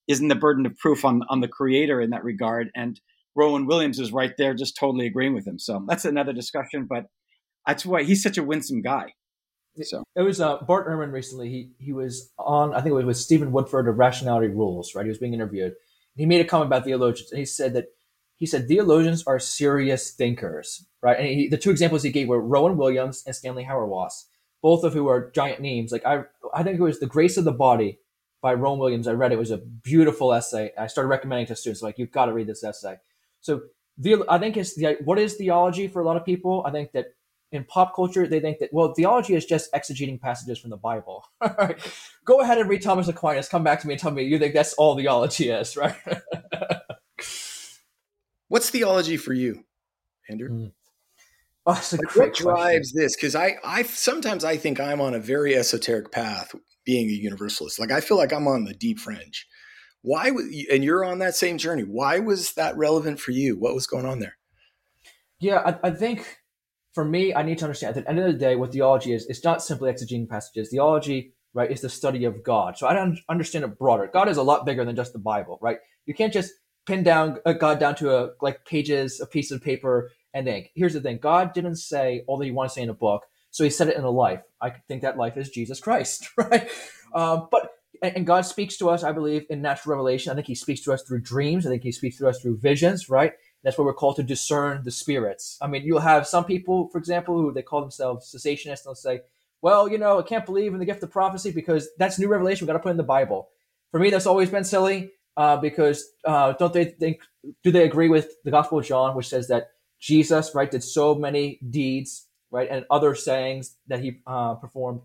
[SPEAKER 4] isn't the burden of proof on on the creator in that regard? And Rowan Williams is right there, just totally agreeing with him. So that's another discussion. But that's why he's such a winsome guy.
[SPEAKER 3] So it was uh, Bart Ehrman recently. He he was on I think it was with Stephen Woodford of Rationality Rules. Right, he was being interviewed. He made a comment about theologians, and he said that he said theologians are serious thinkers. Right, and he, the two examples he gave were Rowan Williams and Stanley Hauerwas, both of who are giant names. Like I I think it was the Grace of the Body by Rowan Williams. I read it. it was a beautiful essay. I started recommending to students like you've got to read this essay. So the I think it's the what is theology for a lot of people. I think that in pop culture, they think that, well, theology is just exegeting passages from the Bible. *laughs* Go ahead and read Thomas Aquinas. Come back to me and tell me you think that's all theology is, *laughs* right?
[SPEAKER 1] What's theology for you, Andrew? Mm.
[SPEAKER 3] Oh,
[SPEAKER 1] like what drives this? Because I, I sometimes I think I'm on a very esoteric path, being a universalist. Like I feel like I'm on the deep fringe. Why? And you're on that same journey. Why was that relevant for you? What was going on there?
[SPEAKER 3] Yeah, I, I think for me, I need to understand at the end of the day what theology is. It's not simply exegeting passages. Theology, right, is the study of God. So I don't understand it broader. God is a lot bigger than just the Bible, right? You can't just pin down a God down to a like pages, a piece of paper, and ink. Here's the thing: God didn't say all that He wants to say in a book, so He said it in a life. I think that life is Jesus Christ, *laughs* right? Uh, but and God speaks to us, I believe, in natural revelation. I think He speaks to us through dreams. I think He speaks to us through visions, right? That's what we're called to discern the spirits. I mean, you'll have some people, for example, who they call themselves cessationists. And they'll say, well, you know, I can't believe in the gift of prophecy because that's new revelation. we've got to put in the Bible. For me, that's always been silly uh, because uh, don't they think, do they agree with the Gospel of John, which says that Jesus, right, did so many deeds, right, and other sayings that he uh, performed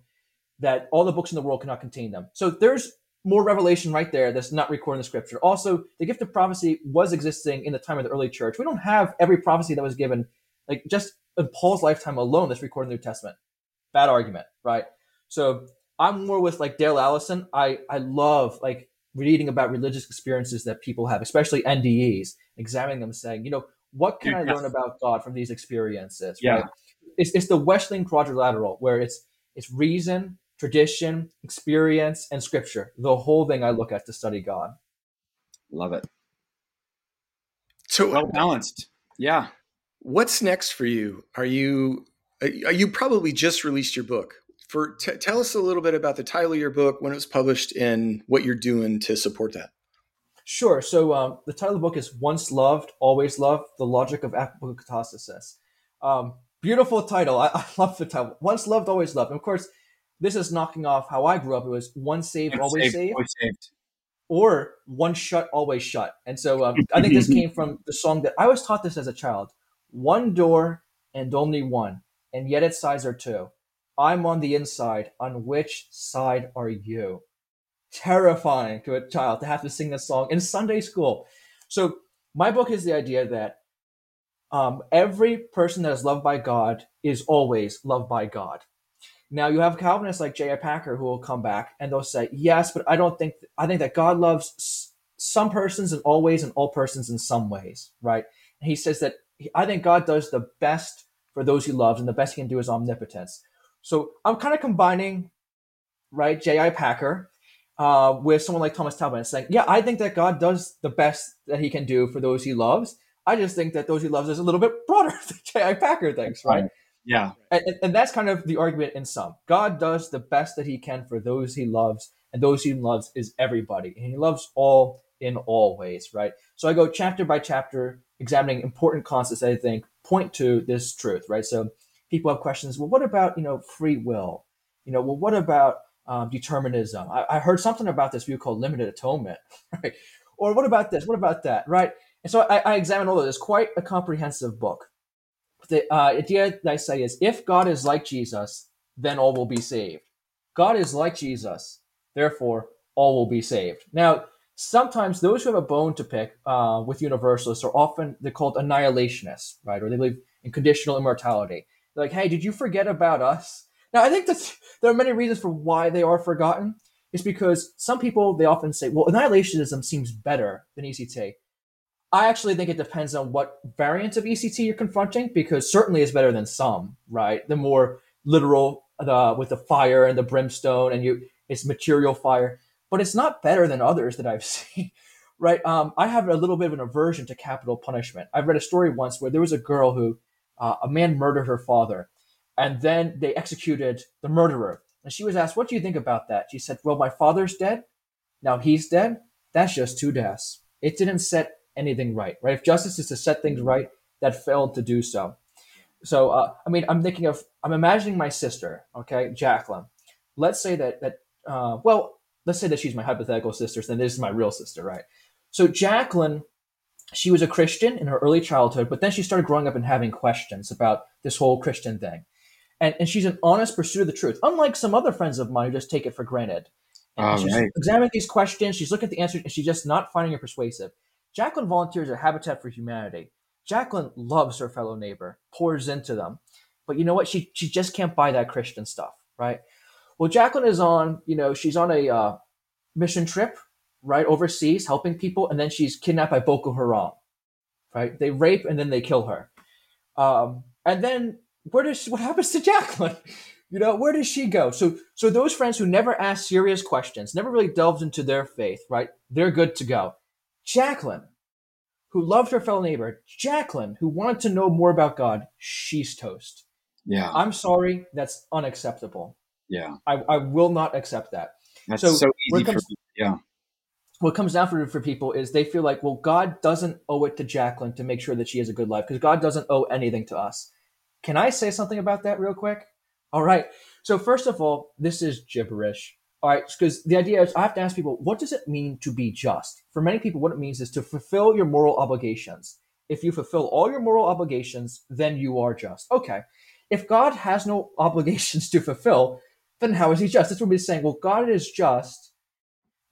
[SPEAKER 3] that all the books in the world cannot contain them. So there's more revelation right there that's not recorded in the scripture. Also, the gift of prophecy was existing in the time of the early church. We don't have every prophecy that was given, like just in Paul's lifetime alone, that's recorded in the New Testament. Bad argument, right? So I'm more with like Dale Allison. I, I love like reading about religious experiences that people have, especially NDEs, examining them saying, you know, What can I learn about God from these experiences? Yeah. Right? It's, it's the Wesleyan quadrilateral where it's it's reason, tradition, experience, and scripture. The whole thing I look at to study God.
[SPEAKER 4] Love it.
[SPEAKER 1] So
[SPEAKER 4] well balanced. Yeah.
[SPEAKER 1] What's next for you? Are you uh, you probably just released your book? For t- tell us a little bit about the title of your book, when it was published, and what you're doing to support that.
[SPEAKER 3] Sure. So um, the title of the book is "Once Loved, Always Loved: The Logic of Apokatastasis." Um, beautiful title. I, *laughs* I, love the title. Once loved, always loved. And of course, this is knocking off how I grew up. It was once saved, always saved, saved. Always saved or one shut, always shut. And so um, I think this *laughs* came from the song that I was taught this as a child one door and only one, and yet its sides are two. I'm on the inside. On which side are you? Terrifying to a child to have to sing a song in Sunday school. So, my book is the idea that um, every person that is loved by God is always loved by God. Now you have Calvinists like J.I. Packer who will come back and they'll say, yes, but I don't think, I think that God loves some persons in always and all persons in some ways, right? And he says that I think God does the best for those he loves and the best he can do is omnipotence. So I'm kind of combining, right, J.I. Packer uh, with someone like Thomas Talbott and saying, yeah, I think that God does the best that he can do for those he loves. I just think that those he loves is a little bit broader *laughs* than J.I. Packer thinks, right?
[SPEAKER 4] Yeah.
[SPEAKER 3] And, and, that's kind of the argument in some. God does the best that he can for those he loves, and those he loves is everybody. And he loves all in all ways, right? So I go chapter by chapter, examining important concepts that I think point to this truth, right? So people have questions, well, what about, you know, free will? You know, well, what about um, determinism? I, I heard something about this view called limited atonement, *laughs* right? Or what about this? What about that, right? And so I, I examine all of this. Quite a comprehensive book the uh, idea that I say is if God is like Jesus, then all will be saved. God is like Jesus, therefore all will be saved. Now, sometimes those who have a bone to pick uh, with universalists are often they're called annihilationists, right? Or they believe in conditional immortality. They're like, hey, did you forget about us? Now, I think that there are many reasons for why they are forgotten. It's because some people they often say, well, annihilationism seems better than ECT. I actually think it depends on what variant of ECT you're confronting, because certainly it's better than some, right? The more literal, the with the fire and the brimstone, and you it's material fire, but it's not better than others that I've *laughs* seen, right? Um, I have a little bit of an aversion to capital punishment. I've read a story once where there was a girl who uh, a man murdered her father, and then they executed the murderer. And she was asked, "What do you think about that?" She said, "Well, my father's dead. Now he's dead. That's just two deaths. It didn't set anything right, right? If justice is to set things right, that failed to do so. So, uh, I mean, I'm thinking of, I'm imagining my sister, okay, Jacqueline. Let's say that, that, uh, well, let's say that she's my hypothetical sister, so then this is my real sister, right? So, Jacqueline, she was a Christian in her early childhood, but then she started growing up and having questions about this whole Christian thing. And, and she's an honest pursuit of the truth, unlike some other friends of mine who just take it for granted. And she's right. examining these questions, she's looking at the answers, and she's just not finding it persuasive. Jacqueline volunteers at Habitat for Humanity. Jacqueline loves her fellow neighbor, pours into them. But you know what? She she just can't buy that Christian stuff, right? Well, Jacqueline is on, you know, she's on a uh, mission trip, right, overseas, helping people, and then she's kidnapped by Boko Haram, right? They rape and then they kill her. Um, and then where does what happens to Jacqueline? *laughs* You know, where does she go? So, so those friends who never asked serious questions, never really delved into their faith, right? They're good to go. Jacqueline, who loved her fellow neighbor, Jacqueline, who wanted to know more about God, she's toast.
[SPEAKER 4] Yeah.
[SPEAKER 3] I'm sorry, that's unacceptable.
[SPEAKER 4] Yeah.
[SPEAKER 3] I, I will not accept that.
[SPEAKER 4] That's so, so easy comes, for yeah.
[SPEAKER 3] What comes down for, for people is they feel like, well, God doesn't owe it to Jacqueline to make sure that she has a good life because God doesn't owe anything to us. Can I say something about that real quick? All right. So, first of all, this is gibberish. All right, because the idea is I have to ask people, what does it mean to be just? For many people, what it means is to fulfill your moral obligations. If you fulfill all your moral obligations, then you are just. Okay. If God has no *laughs* obligations to fulfill, then how is he just? That's what we're saying. Well, God is just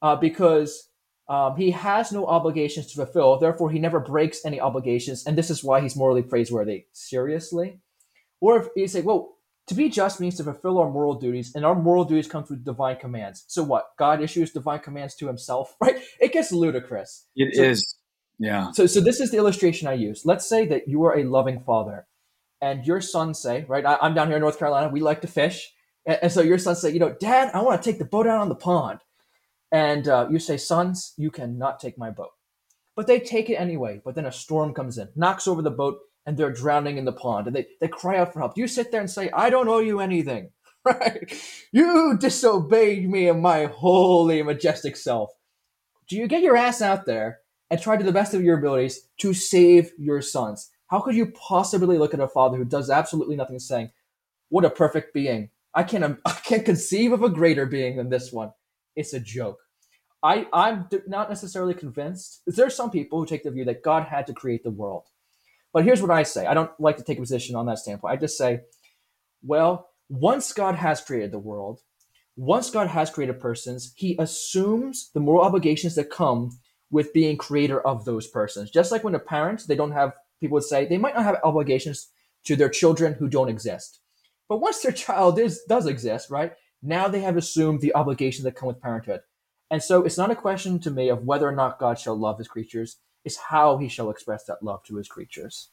[SPEAKER 3] uh, because um, he has no obligations to fulfill. Therefore, he never breaks any obligations. And this is why he's morally praiseworthy. Seriously? Or if you say, well, to be just means to fulfill our moral duties, and our moral duties come through divine commands. So what? God issues divine commands to himself, *laughs* right? It gets ludicrous.
[SPEAKER 4] It
[SPEAKER 3] so,
[SPEAKER 4] is. Yeah.
[SPEAKER 3] So, so this is the illustration I use. Let's say that you are a loving father, and your son say, right? I, am down here in North Carolina. We like to fish, and, and, so your son say, you know, Dad, I want to take the boat out on the pond, and uh, you say, sons, you cannot take my boat, but they take it anyway. But then a storm comes in, knocks over the boat, and they're drowning in the pond, and they they cry out for help. You sit there and say, I don't owe you anything, *laughs* right? You disobeyed me and my holy majestic self. Do you get your ass out there? and try to the best of your abilities to save your sons. How could you possibly look at a father who does absolutely nothing and saying, "What a perfect being! I can't um, *laughs* I can't conceive of a greater being than this one." It's a joke. I I'm not necessarily convinced. There are some people who take the view that God had to create the world, but here's what I say. I don't like to take a position on that standpoint. I just say, well, once God has created the world, once God has created persons, He assumes the moral obligations that come with being creator of those persons. Just like when a parent, they don't have, people would say, they might not have obligations to their children who don't exist. But once their child is, does exist, right, now they have assumed the obligations that come with parenthood. And so it's not a question to me of whether or not God shall love his creatures, it's how he shall express that love to his creatures.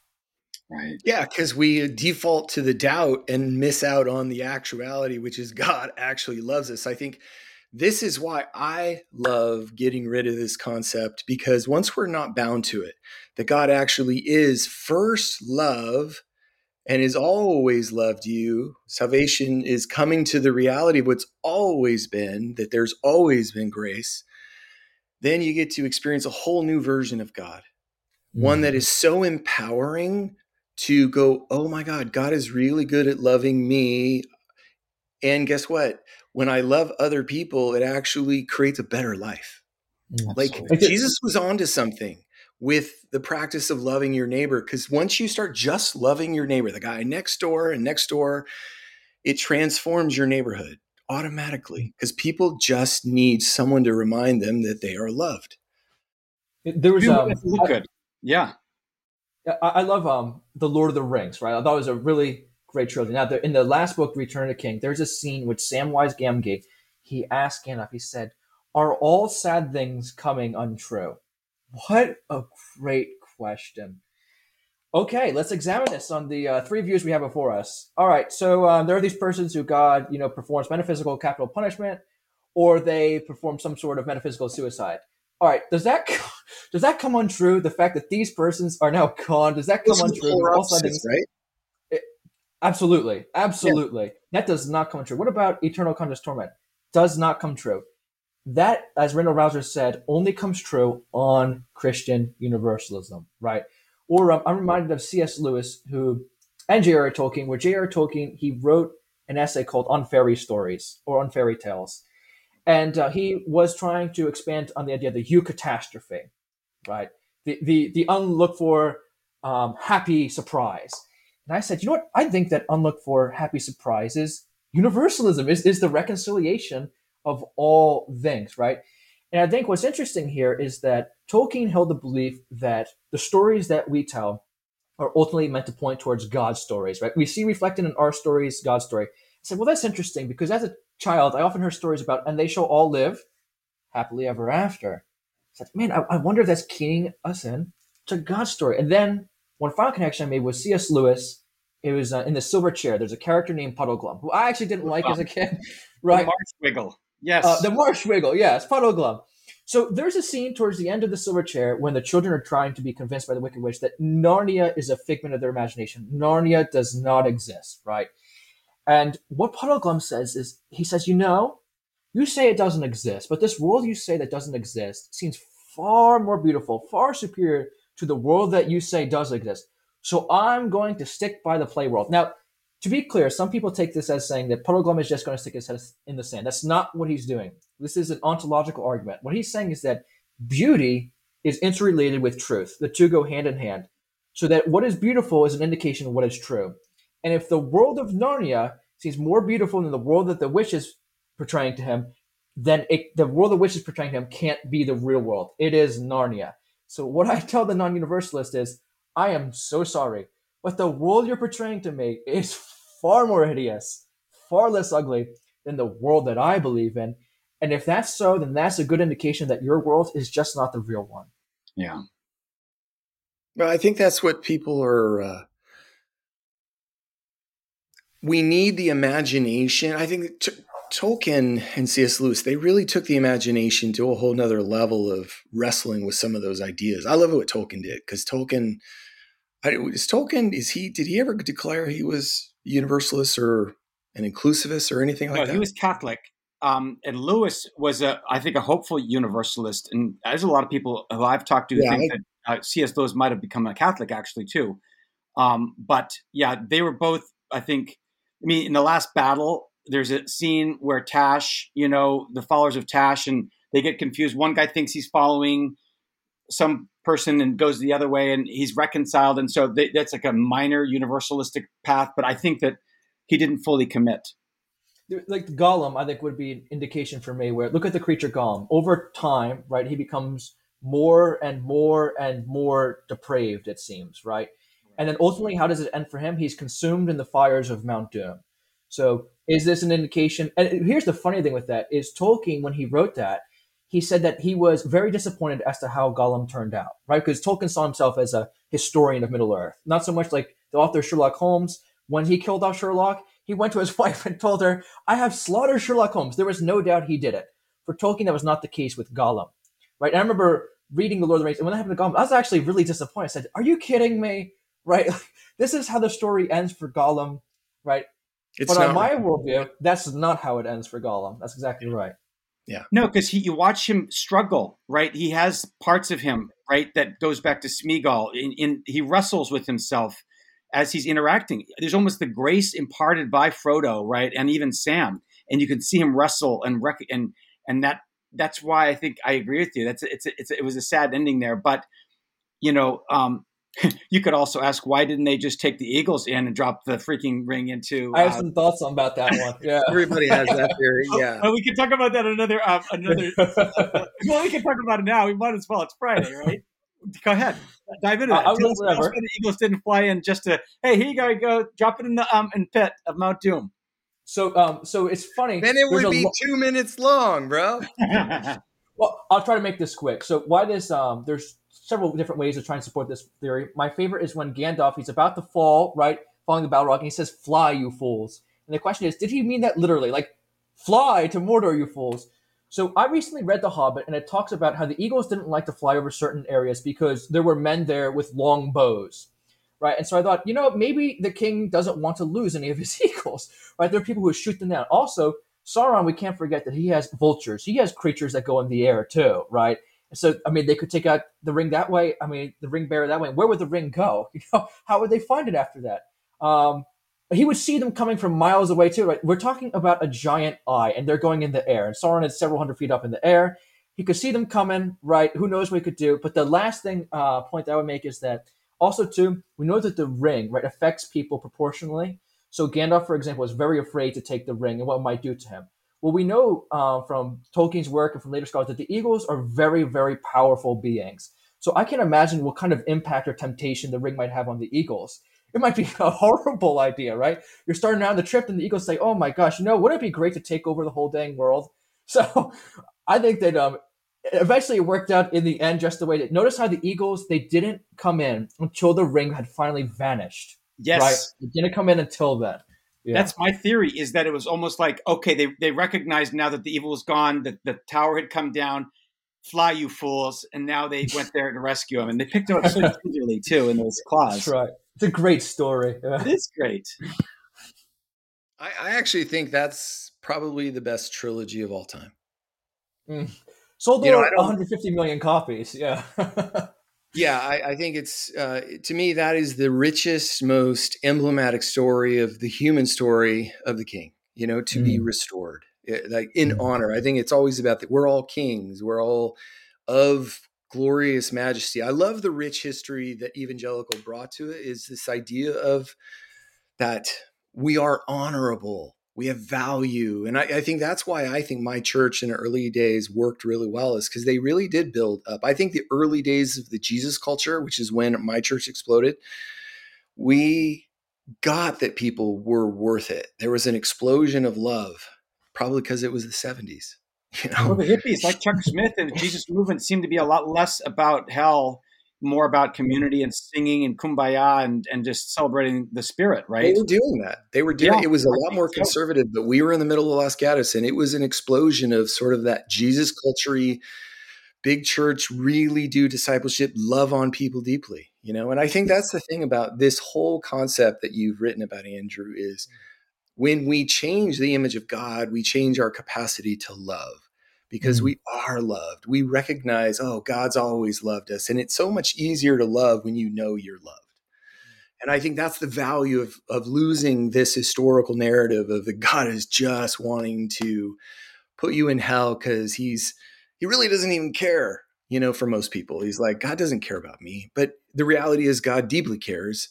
[SPEAKER 1] Right. Yeah, because we default to the doubt and miss out on the actuality, which is God actually loves us. I think this is why I love getting rid of this concept because once we're not bound to it, that God actually is first love and has always loved you. Salvation is coming to the reality of what's always been, that there's always been grace. Then you get to experience a whole new version of God, one that mm. so empowering to go, oh my God, God is really good at loving me. And guess what? when I love other people, it actually creates a better life. Mm, like Jesus was onto something with the practice of loving your neighbor. Because once you start just loving your neighbor, the guy next door and next door, it transforms your neighborhood automatically because people just need someone to remind them that they are loved.
[SPEAKER 3] There was um,
[SPEAKER 4] good, yeah.
[SPEAKER 3] I, love um, the Lord of the Rings, right? I thought it was a really great trilogy. Now, in the last book, Return of the King, there's a scene which Samwise Gamgee he asked Gandalf. He said, "Are all sad things coming untrue?" What a great question. Okay, let's examine this on the uh, three views we have before us. All right, so um, there are these persons who God, you know, performs metaphysical capital punishment, or they perform some sort of metaphysical suicide. All right, does that *laughs* does that come untrue? The fact that these persons are now *laughs* gone, does that come this untrue? All right? Absolutely. Absolutely. Yeah. That does not come true. What about eternal conscious torment? Does not come true. That, as Randal Rauser said, only comes true on Christian universalism, right? Or um, I'm reminded of C.S. Lewis, who, and J.R.R. Tolkien, where J.R.R. Tolkien, he wrote an essay called On Fairy Stories or On Fairy Tales. And uh, he was trying to expand on the idea of the eucatastrophe, right? The, the, the unlooked for um, happy surprise and I said, you know what? I think that unlooked for happy surprises, universalism is, is the reconciliation of all things, right? And I think what's interesting here is that Tolkien held the belief that the stories that we tell are ultimately meant to point towards God's stories, right? We see reflected in our stories God's story. I said, well, that's interesting because as a child, I often heard stories about, and they shall all live happily ever after. I said, man, I, I wonder if that's keying us in to God's story. And then one final connection I made was C.S. Lewis. It was uh, in the Silver Chair. There's a character named Puddleglum who I actually didn't like as a kid. *laughs* Right,
[SPEAKER 4] the Marshwiggle. Yes,
[SPEAKER 3] uh, the Marshwiggle. Yes, Puddleglum. So there's a scene towards the end of the Silver Chair when the children are trying to be convinced by the Wicked Witch that Narnia is a figment of their imagination. Narnia does not exist, right? And what Puddleglum says is, he says, you know, you say it doesn't exist, but this world you say that doesn't exist seems far more beautiful, far superior to the world that you say does exist. So I'm going to stick by the play world. Now, to be clear, some people take this as saying that Puddleglum is just going to stick his head in the sand. That's not what he's doing. This is an ontological argument. What he's saying is that beauty is interrelated with truth. The two go hand in hand. So that what is beautiful is an indication of what is true. And if the world of Narnia seems more beautiful than the world that the witch is portraying to him, then it, the world the witch is portraying to him can't be the real world. It is Narnia. So what I tell the non-universalist is, I am so sorry, but the world you're portraying to me is far more hideous, far less ugly than the world that I believe in. And if that's so, then that's a good indication that your world is just not the real one.
[SPEAKER 4] Yeah.
[SPEAKER 1] Well, I think that's what people are. Uh, we need the imagination. I think t- Tolkien and C.S. Lewis, they really took the imagination to a whole nother level of wrestling with some of those ideas. I love what Tolkien did because Tolkien, I, is Tolkien, is he, did he ever declare he was universalist or an inclusivist or anything like that?
[SPEAKER 4] no,
[SPEAKER 1] that?
[SPEAKER 4] he was Catholic. Um, and Lewis was a, I think, a hopeful universalist. And there's a lot of people who I've talked to
[SPEAKER 1] Yeah,
[SPEAKER 4] think that uh, C.S. Lewis might have become a Catholic actually too. Um, but yeah, they were both. I think. I mean, in the last battle, there's a scene where Tash, you know, the followers of Tash, and they get confused. One guy thinks he's following some person and goes the other way, and he's reconciled, and so they, that's like a minor universalistic path. But I think that he didn't fully commit.
[SPEAKER 3] Like Gollum, I think would be an indication for me where look at the creature Gollum. Over time, right, he becomes more and more and more depraved, it seems, right? And then ultimately, how does it end for him? He's consumed in the fires of Mount Doom. So is this an indication? And here's the funny thing with that is Tolkien, when he wrote that, he said that he was very disappointed as to how Gollum turned out, right? Because Tolkien saw himself as a historian of Middle Earth, not so much like the author Sherlock Holmes. When he killed off Sherlock, he went to his *laughs* wife and told her, I have slaughtered Sherlock Holmes. There was no doubt he did it. For Tolkien, that was not the case with Gollum, right? And I remember reading The Lord of the Rings, and when that happened to Gollum, I was actually really disappointed. I said, Are you kidding me? *laughs* Right? this is how the story ends for Gollum, right?
[SPEAKER 1] It's
[SPEAKER 3] but
[SPEAKER 1] not
[SPEAKER 3] on my worldview, that's not how it ends for Gollum. That's exactly right. Yeah.
[SPEAKER 4] No, because you watch him struggle, right? He has parts of him, right, that goes back to Smeagol. In, in he wrestles with himself as he's interacting. There's almost the grace imparted by Frodo, right, and even Sam, and you can see him wrestle and rec- and and that that's why I think I agree with you. That's it's a, it's it was a sad ending there, but you know, um, *laughs* you could also ask why didn't they just take the Eagles in and drop the freaking ring into?
[SPEAKER 3] I have
[SPEAKER 4] uh,
[SPEAKER 3] some thoughts on about that one. Yeah. *laughs*
[SPEAKER 1] Everybody has that theory. *laughs* Yeah.
[SPEAKER 4] Well, we can talk about that another uh, another. well, we can talk about it now. We might as well. It's Friday, right? Go ahead, dive into
[SPEAKER 3] I-
[SPEAKER 4] that.
[SPEAKER 3] I will
[SPEAKER 4] Tell us-
[SPEAKER 3] whatever.
[SPEAKER 4] why the Eagles didn't fly in just to hey, here you go, go drop it in the um in pit of Mount Doom.
[SPEAKER 3] so, um, so it's funny.
[SPEAKER 1] Then it
[SPEAKER 3] There's
[SPEAKER 1] would be
[SPEAKER 3] lo-
[SPEAKER 1] two minutes long, bro. *laughs*
[SPEAKER 3] Well, I'll try to make this quick. So why this? Um, there's several different ways to try and support this theory. My favorite is when Gandalf he's about to fall, right, falling the Balrog, and he says, "Fly, you fools." And the question is, did he mean that literally, like, "Fly to Mordor, you fools"? So I recently read The Hobbit, and it talks about how the eagles didn't like to fly over certain areas because there were men there with long bows, right? And so I thought, you know, maybe the king doesn't want to lose any of his *laughs* eagles, right? There are people who shoot them down. Also, Sauron, we can't forget that he has vultures. He has creatures that go in the air too, right? So, I mean, they could take out the ring that way. I mean, the ring bearer that way. Where would the ring go? *laughs* You know, how would they find it after that? Um, he would see them coming from miles away too, right? We're talking about a giant eye, and they're going in the air. And Sauron is several hundred feet up in the air. He could see them coming, right? Who knows what he could do? But the last thing uh, point that I would make is that also too, we know that the ring, right, affects people proportionally. So Gandalf, for example, is very afraid to take the ring and what it might do to him. Well, we know uh, from Tolkien's work and from later scholars that the eagles are very, very powerful beings. So I can imagine what kind of impact or temptation the ring might have on the eagles. It might be *laughs* a horrible idea, right? You're starting out on the trip, and the eagles say, "Oh my gosh, you know, wouldn't it be great to take over the whole dang world?" *laughs* So I think that um, eventually it worked out in the end just the way that. Notice how the eagles they didn't come in until the ring had finally vanished.
[SPEAKER 4] yes,
[SPEAKER 3] Right? They didn't come in until then. Yeah.
[SPEAKER 4] that's my theory. Is that it was almost like okay, they they recognized now that the evil was gone, that the tower had come down. Fly, you fools! And now they *laughs* went there to rescue him, and they picked him up so *laughs* gingerly too in those claws.
[SPEAKER 3] That's right. It's a great story. Yeah. *laughs*
[SPEAKER 4] It is great.
[SPEAKER 1] I, I actually think that's probably the best trilogy of all time.
[SPEAKER 3] Sold
[SPEAKER 1] You know,
[SPEAKER 3] over 150 million copies. Yeah.
[SPEAKER 1] Yeah, I, I think it's uh, to me that is the richest, most emblematic story of the human story of the king. You know, to be restored, like in
[SPEAKER 3] Mm.
[SPEAKER 1] honor. I think it's always about that. We're all kings. We're all of glorious majesty. I love the rich history that evangelical brought to it. Is this idea of that we are honorable, we have value, and I, I think that's why I think my church in the early days worked really well, is because they really did build up. I think the early days of the Jesus culture, which is when my church exploded, we got that people were worth it. There was an explosion of love, probably because it was the 70s. *laughs* You
[SPEAKER 4] Well,
[SPEAKER 1] know,
[SPEAKER 4] the hippies, like Chuck *laughs* Smith and the Jesus movement, seemed to be a lot less about hell more about community and singing and kumbaya and, and just celebrating the spirit, right?
[SPEAKER 1] They were doing that. They were doing
[SPEAKER 4] Yeah,
[SPEAKER 1] it was a
[SPEAKER 4] I
[SPEAKER 1] lot more
[SPEAKER 4] so.
[SPEAKER 1] conservative, but we were in the middle of Los Gatos and it was an explosion of sort of that Jesus culture big church, really do discipleship, love on people deeply, you know? And I think that's the thing about this whole concept that you've written about, Andrew, is mm. When we change the image of God, we change our capacity to love because
[SPEAKER 3] Mm.
[SPEAKER 1] we are loved. We recognize, oh, God's always loved us. And it's so much easier to love when you know you're loved. And I think that's the value of, of losing this historical narrative of that God is just wanting to put you in hell because he's he really doesn't even care, you know, for most people. He's like, God doesn't care about me. But the reality is God deeply cares.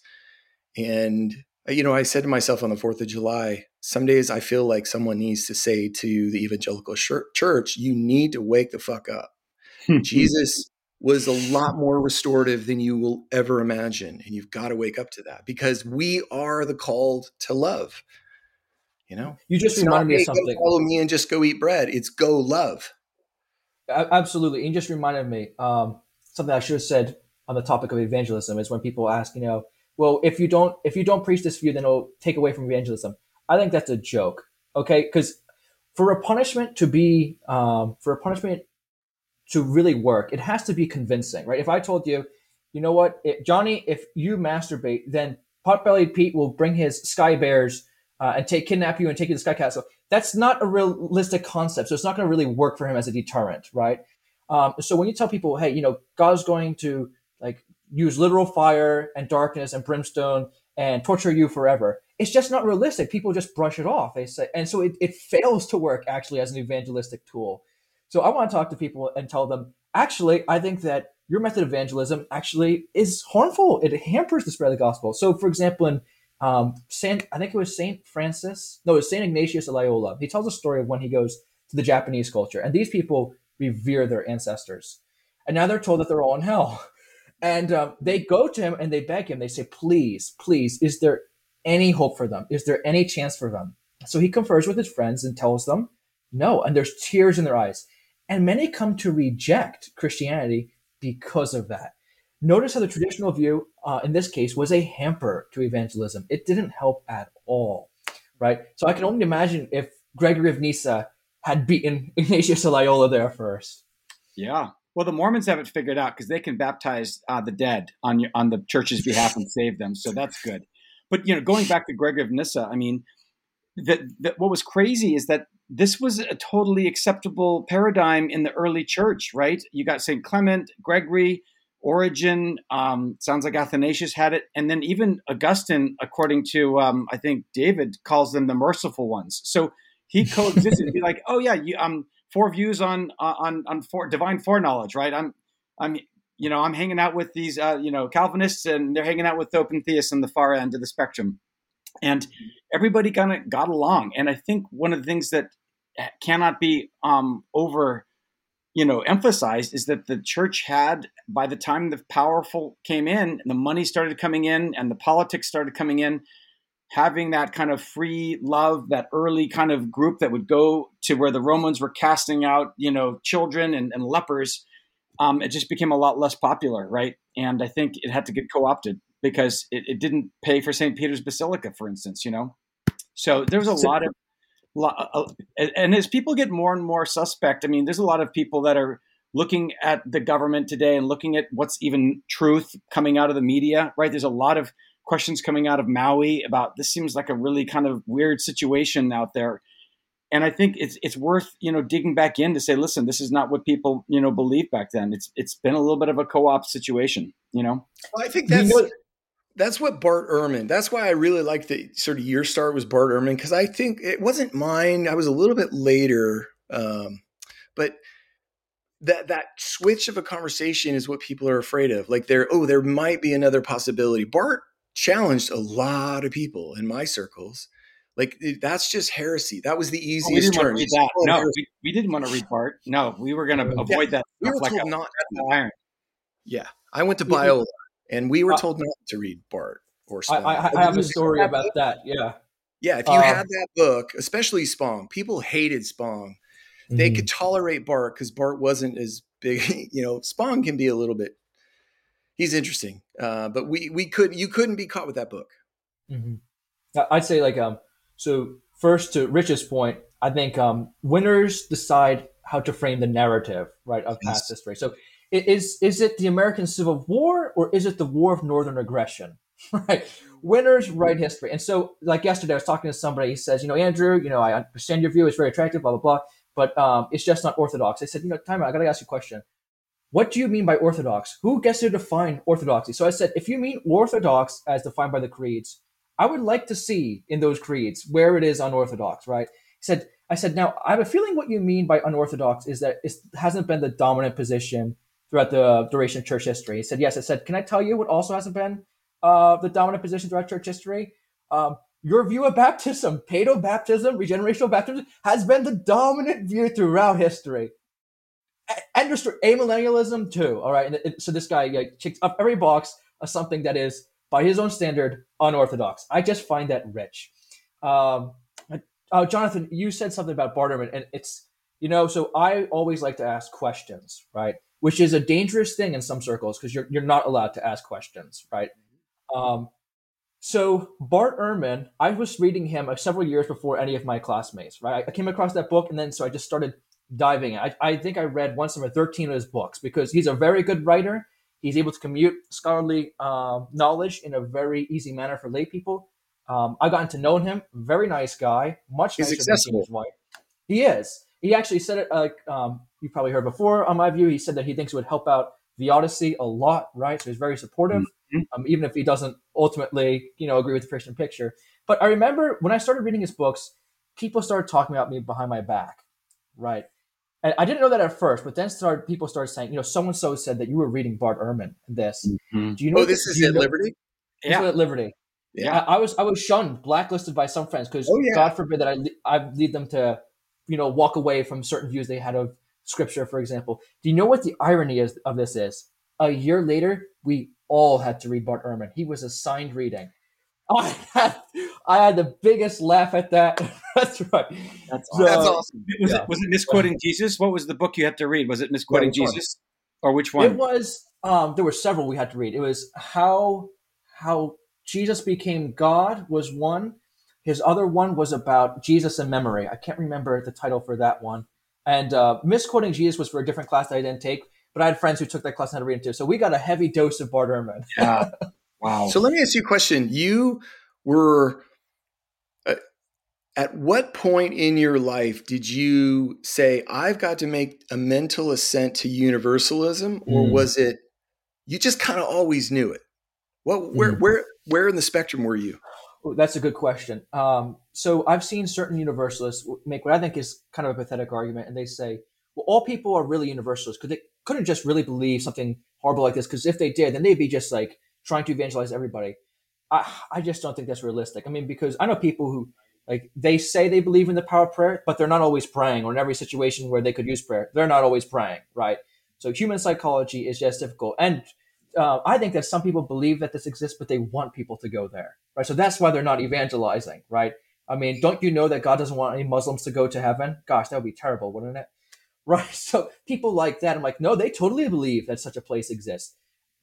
[SPEAKER 1] And you know, I said to myself on the 4th of July, some days I feel like someone needs to say to the evangelical church, you need to wake the fuck up. *laughs* Jesus was a lot more restorative than you will ever imagine. And you've got to wake up to that because we are the called to love. You know,
[SPEAKER 3] You just reminded me of something.
[SPEAKER 1] follow me and just go eat bread. It's go love.
[SPEAKER 3] Absolutely. And you just reminded me um, something I should have said on the topic of evangelism is when people ask, you know, well, if you don't if you don't preach this view, then it'll take away from evangelism. I think that's a joke. Okay, because for a punishment to be um, for a punishment to really work, it has to be convincing, right? If I told you, you know what, it, Johnny, if you masturbate, then Potbellied Pete will bring his sky bears uh, and take kidnap you and take you to the sky castle. That's not a realistic concept, so it's not going to really work for him as a deterrent, right? Um, so when you tell people, hey, you know, God's going to use literal fire and darkness and brimstone and torture you forever, it's just not realistic. People just brush it off. They say, and so it, it fails to work actually as an evangelistic tool. So I want to talk to people and tell them, actually, I think that your method of evangelism actually is harmful. It hampers the spread of the gospel. So, for example, in um, Saint, I think it was Saint Francis, no, it was Saint Ignatius of Loyola. He tells a story of when he goes to the Japanese culture, and these people revere their ancestors, and now they're told that they're all in hell, *laughs* and um, they go to him and they beg him. They say, "Please, please, is there any hope for them? Is there any chance for them?" So he confers with his friends and tells them, "No," and there's tears in their eyes, and many come to reject Christianity because of that. Notice how the traditional view, uh, in this case, was a hamper to evangelism. It didn't help at all, right? So I can only imagine if Gregory of Nyssa had beaten *laughs* Ignatius of Loyola there first.
[SPEAKER 4] Yeah. Well, the Mormons have it figured out because they can baptize uh, the dead on your, on the church's behalf and save them. So that's good. But you know, going back to Gregory of Nyssa, I mean, that, what was crazy is that this was a totally acceptable paradigm in the early church, right? You got Saint Clement, Gregory, Origen. Um, sounds like Athanasius had it, and then even Augustine, according to um, I think David, calls them the merciful ones. So he *laughs* coexisted. be like, oh yeah, you, um, four views on on on for, divine foreknowledge, right? I'm I'm you know I'm hanging out with these uh, you know Calvinists, and they're hanging out with open theists on the far end of the spectrum, and everybody kind of got along. And I think one of the things that cannot be um, over you know emphasized is that the church had by the time the powerful came in and the money started coming in and the politics started coming in having that kind of free love that early kind of group that would go to where the romans were casting out you know children and, and lepers um, it just became a lot less popular right and i think it had to get co-opted because it, it didn't pay for st peter's basilica for instance you know so there's a lot of uh, and as people get more and more suspect, I mean, there's a lot of people that are looking at the government today and looking at what's even truth coming out of the media, right? There's a lot of questions coming out of Maui about this seems like a really kind of weird situation out there. And I think it's it's worth, you know, digging back in to say, listen, this is not what people, you know, believe back then. It's it's been a little bit of a co-op situation, you know.
[SPEAKER 1] Well, I think
[SPEAKER 3] You
[SPEAKER 1] that's
[SPEAKER 3] know-
[SPEAKER 1] that's what Bart Ehrman. That's why I really like the sort of your start was Bart Ehrman because I think it wasn't mine. I was a little bit later, um, but that that switch of a conversation is what people are afraid of. Like there, oh, there might be another possibility. Bart challenged a lot of people in my circles. Like that's just heresy. That was the
[SPEAKER 4] Oh,
[SPEAKER 1] easiest
[SPEAKER 4] didn't want
[SPEAKER 1] turn.
[SPEAKER 4] to read
[SPEAKER 1] Just
[SPEAKER 4] that.
[SPEAKER 1] call it
[SPEAKER 4] No, we, we didn't want to read Bart. No, we were going to
[SPEAKER 3] Yeah.
[SPEAKER 4] avoid that
[SPEAKER 1] we were
[SPEAKER 4] like
[SPEAKER 1] told
[SPEAKER 4] a
[SPEAKER 1] not.
[SPEAKER 4] iron.
[SPEAKER 1] Yeah, I went to Biola, and we were
[SPEAKER 3] Uh,
[SPEAKER 1] told not to read Bart or
[SPEAKER 3] I, I, I
[SPEAKER 1] But
[SPEAKER 3] have a story about that. Yeah.
[SPEAKER 1] Yeah, if you
[SPEAKER 3] Um,
[SPEAKER 1] had that book, especially Spong, people hated Spong. They
[SPEAKER 3] Mhm.
[SPEAKER 1] could tolerate Bart because Bart wasn't as big. *laughs* You know, Spong can be a little bit. He's interesting. Uh, but we we could you couldn't be caught with that book.
[SPEAKER 3] Mm-hmm. I'd say like um. So first to Rich's point, I think um, winners decide how to frame the narrative right of past yes. history. So is is it the American Civil War or is it the War of Northern Aggression? *laughs* right. Winners write history. And so, like yesterday, I was talking to somebody. He says, you know, Andrew, you know, I understand your view. It's very attractive, blah, blah, blah. But um, it's just not orthodox. I said, you know, time out. I got to ask you a question. What do you mean by orthodox? Who gets to define orthodoxy? So I said, if you mean orthodox as defined by the creeds, I would like to see in those creeds where it is unorthodox, right? He said, I said, now I have a feeling what you mean by unorthodox is that it hasn't been the dominant position throughout the duration of church history. He said, yes. I said, can I tell you what also hasn't been uh, the dominant position throughout church history? Um, your view of baptism, *laughs* paedo baptism, regenerational baptism, has been the dominant view throughout history. And amillennialism too. All right. And so this guy like, checks up every box of something that is, by his own standard, unorthodox. I just find that rich. Um, uh, Jonathan, you said something about Bart Ehrman, and it's you know. So I always like to ask questions, right? Which is a dangerous thing in some circles because you're you're not allowed to ask questions, right? Um, so Bart Ehrman, I was reading him uh, several years before any of my classmates, right? I came across that book, and then so I just started diving in. I, I think I read once over 13 of his books because he's a very good writer. He's able to commute scholarly um, knowledge in a very easy manner for lay people. Um, I gotten to know him. Very nice guy. Much
[SPEAKER 1] He's
[SPEAKER 3] nicer
[SPEAKER 1] accessible.
[SPEAKER 3] than his wife. He is. He actually said it like um, you probably heard before on my view. He said that he thinks it would help out theodicy a lot, right? So he's very supportive, mm-hmm. um, even if he doesn't ultimately, you know, agree with the Christian picture. But I remember when I started reading his books, people started talking about me behind my back, right? And I didn't know that at first, but then started people started saying, you know, so and so said that you were reading Bart Ehrman. This,
[SPEAKER 1] mm-hmm. do you know? Oh, this is at know, Liberty.
[SPEAKER 3] Yeah, at Liberty. Yeah, I, I, was I was shunned, blacklisted by some friends because oh, yeah. God forbid that I I lead them to, you know, walk away from certain views they had of Scripture, for example. Do you know what the irony is of this is? A year later, we all had to read Bart Ehrman. He was assigned reading. *laughs* I had, I had the biggest laugh at that. *laughs* That's right.
[SPEAKER 1] That's, so, that's awesome.
[SPEAKER 4] Was, yeah. it, was it misquoting Jesus? What was the book you had to read? Was it misquoting Jesus, or which one?
[SPEAKER 3] It was. Um, there were several we had to read. It was how how Jesus became God was one. His other one was about Jesus in memory. I can't remember the title for that one. And uh, misquoting Jesus was for a different class that I didn't take, but I had friends who took that class and had to read it too. So we got a heavy dose of Bart Ehrman.
[SPEAKER 1] yeah. *laughs* Wow. So let me ask you a question. You were uh, at what point in your life did you say I've got to make a mental assent to universalism or mm. was it you just kind of always knew it? What where mm. where where in the spectrum were you?
[SPEAKER 3] That's a good question. Um, so I've seen certain universalists make what I think is kind of a pathetic argument, and they say, "Well, all people are really universalists because they couldn't just really believe something horrible like this. Because if they did, then they'd be just like trying to evangelize everybody." I, I just don't think that's realistic. I mean, because I know people who like they say they believe in the power of prayer, but they're not always praying, or in every situation where they could use prayer, they're not always praying, right? So human psychology is just difficult, and uh, I think that some people believe that this exists, but they want people to go there, right? So that's why they're not evangelizing, right? I mean, don't you know that God doesn't want any Muslims to go to heaven? Gosh, that would be terrible, wouldn't it? *laughs* Right. So people like that, I'm like, no, they totally believe that such a place exists,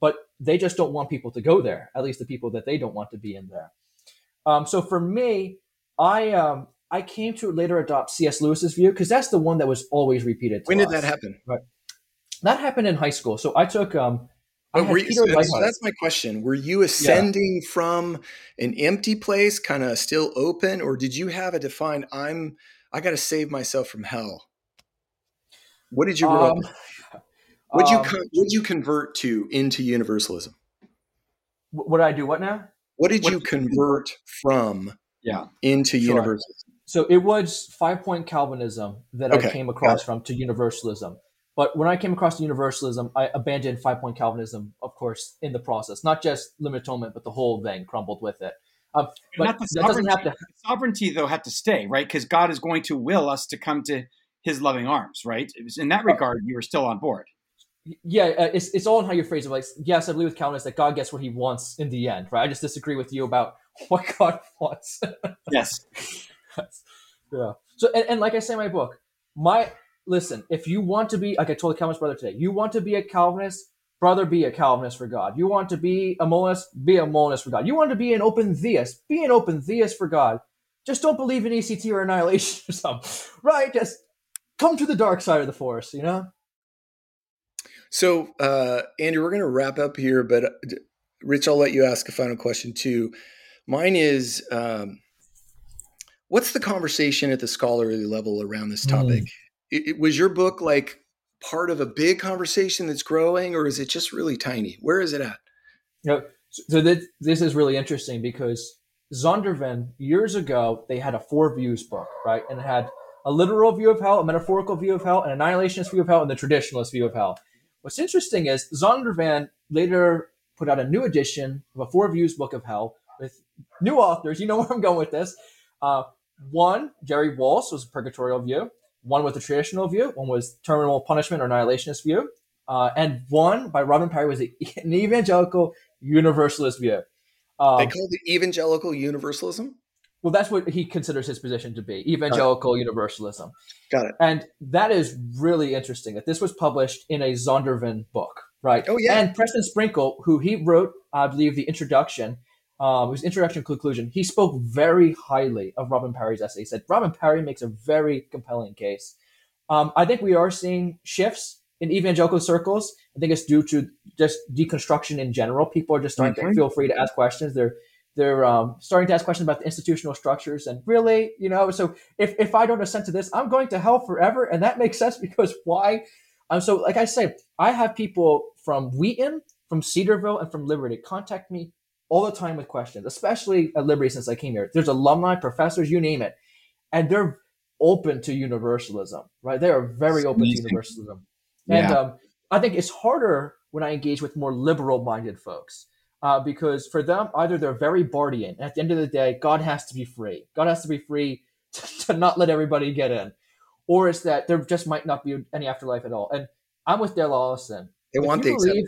[SPEAKER 3] but they just don't want people to go there. At least the people that they don't want to be in there. Um, so for me, I um, I came to later adopt C.S. Lewis's view because that's the one that was always repeated.
[SPEAKER 1] when did
[SPEAKER 3] us.
[SPEAKER 1] that happen?
[SPEAKER 3] Right. That happened in high school. So I took um,
[SPEAKER 1] but were you, so that's, my question. Were you ascending yeah. from an empty place, kind of still open, or did you have a defined? I'm. I got to save myself from hell. What did you um? Would you um, would you convert to into universalism?
[SPEAKER 3] What did I do? What now?
[SPEAKER 1] What did what you convert from?
[SPEAKER 3] Yeah,
[SPEAKER 1] into sure. universalism.
[SPEAKER 3] So it was five point Calvinism that okay. I came across from to universalism. But when I came across universalism, I abandoned five point Calvinism, of course, in the process. Not just limit atonement, but the whole thing crumbled with it. Um, but
[SPEAKER 4] not the sovereignty, have to... sovereignty, though, had to stay, right? Because God is going to will us to come to his loving arms, right? in that regard, you were still on board.
[SPEAKER 3] Yeah, uh, it's, it's all in how you phrase it. Like, yes, I believe with Calvinists that God gets what he wants in the end, right? I just disagree with you about *laughs* what God wants.
[SPEAKER 4] yes.
[SPEAKER 3] yeah. So, and, and like I say in my book, my listen, if you want to be, like I told the Calvinist brother today, you want to be a Calvinist, brother, be a Calvinist for God. You want to be a Molinist, be a Molinist for God. You want to be an open theist, be an open theist for God. Just don't believe in ECT or annihilation *laughs* or something, right? Just come to the dark side of the force, you know?
[SPEAKER 1] So, uh, Andrew, we're going to wrap up here, but uh, Rich, I'll let you ask a final question too. Mine is um, what's the conversation at the scholarly level around this topic? Mm. It, it, was your book like part of a big conversation that's growing, or is it just really tiny? Where is it at?
[SPEAKER 3] You so this, this is really interesting because Zondervan, years ago, they had a four views book, right? And it had a literal view of hell, a metaphorical view of hell, an annihilationist view of hell, and the traditionalist view of hell. What's interesting is Zondervan later put out a new edition of a four views book of hell with new authors. You know *laughs* where I'm going with this. Uh, one, Jerry Walls was a purgatorial view. One was the traditional view. One was terminal punishment or annihilationist view. Uh, and one by Robin Parry was *laughs* an evangelical universalist view.
[SPEAKER 1] Um, they called it evangelical universalism.
[SPEAKER 3] Well, that's what he considers his position to be evangelical universalism.
[SPEAKER 1] Got it.
[SPEAKER 3] And that is really interesting that this was published in a Zondervan book, right?
[SPEAKER 1] Oh, yeah.
[SPEAKER 3] And Preston Sprinkle, who he wrote, I believe, the introduction, um, was introduction conclusion. He spoke very highly of Robin Parry's essay. He said Robin Parry makes a very compelling case. Um, I think we are seeing shifts in evangelical circles. I think it's due to just deconstruction in general. People are just starting mm-hmm. to feel free to ask questions. They're they're um, starting to ask questions about the institutional structures and really you know so if, if i don't assent to this i'm going to hell forever. And that makes sense because *laughs* why? Um, so like i say i have people from wheaton from cedarville and from liberty contact me all the time with questions especially at liberty since i came here. There's alumni professors you name it. And they're open to universalism right? They are very open to universalism. And um, i think it's harder when i engage with more liberal minded folks uh, because for them, either they're very Barthian. At the end of the day, God has to be free. God has to be free *laughs* to, to not let everybody get in, or it's that there just might not be any afterlife at all. And I'm with Dale Allison.
[SPEAKER 1] They if want the believe,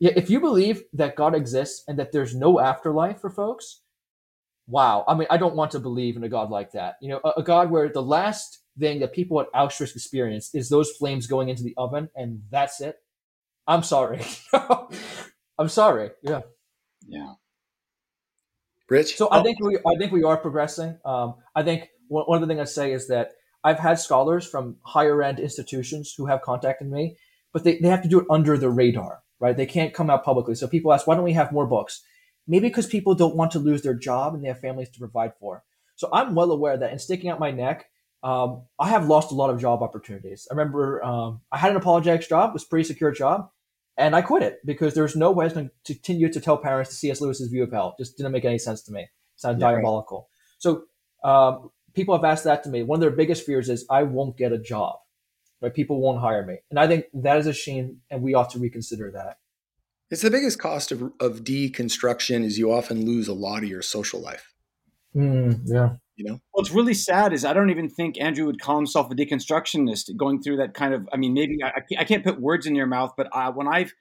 [SPEAKER 3] Yeah, if you believe that God exists and that there's no afterlife for folks, wow. I mean, I don't want to believe in a God like that. You know, a, a God where the last thing that people at Auschwitz experienced is those flames going into the oven, and that's it. I'm sorry. *laughs* I'm sorry. Yeah.
[SPEAKER 4] Yeah.
[SPEAKER 1] Rich.
[SPEAKER 3] So I think we I think we are progressing. Um, I think one, one of the things I say is that I've had scholars from higher end institutions who have contacted me, but they, they have to do it under the radar, right? They can't come out publicly. So people ask, why don't we have more books? Maybe because people don't want to lose their job and they have families to provide for. So I'm well aware that in sticking out my neck, um, I have lost a lot of job opportunities. I remember um, I had an apologetics job, it was a pretty secure job and I quit it because there's no way I was going to continue to tell parents to C.S. Lewis's view of hell. It just didn't make any sense to me. It sounded yeah, diabolical. Right. So um, people have asked that to me. One of their biggest fears is I won't get a job. Right? People won't hire me, and I think that is a shame, and we ought to reconsider that.
[SPEAKER 1] It's the biggest cost of, of deconstruction is you often lose a lot of your social life.
[SPEAKER 3] Mm, yeah
[SPEAKER 1] you know
[SPEAKER 4] what's really sad is i don't even think andrew would call himself a deconstructionist going through that kind of i mean maybe i, I can't put words in your mouth but uh, when i've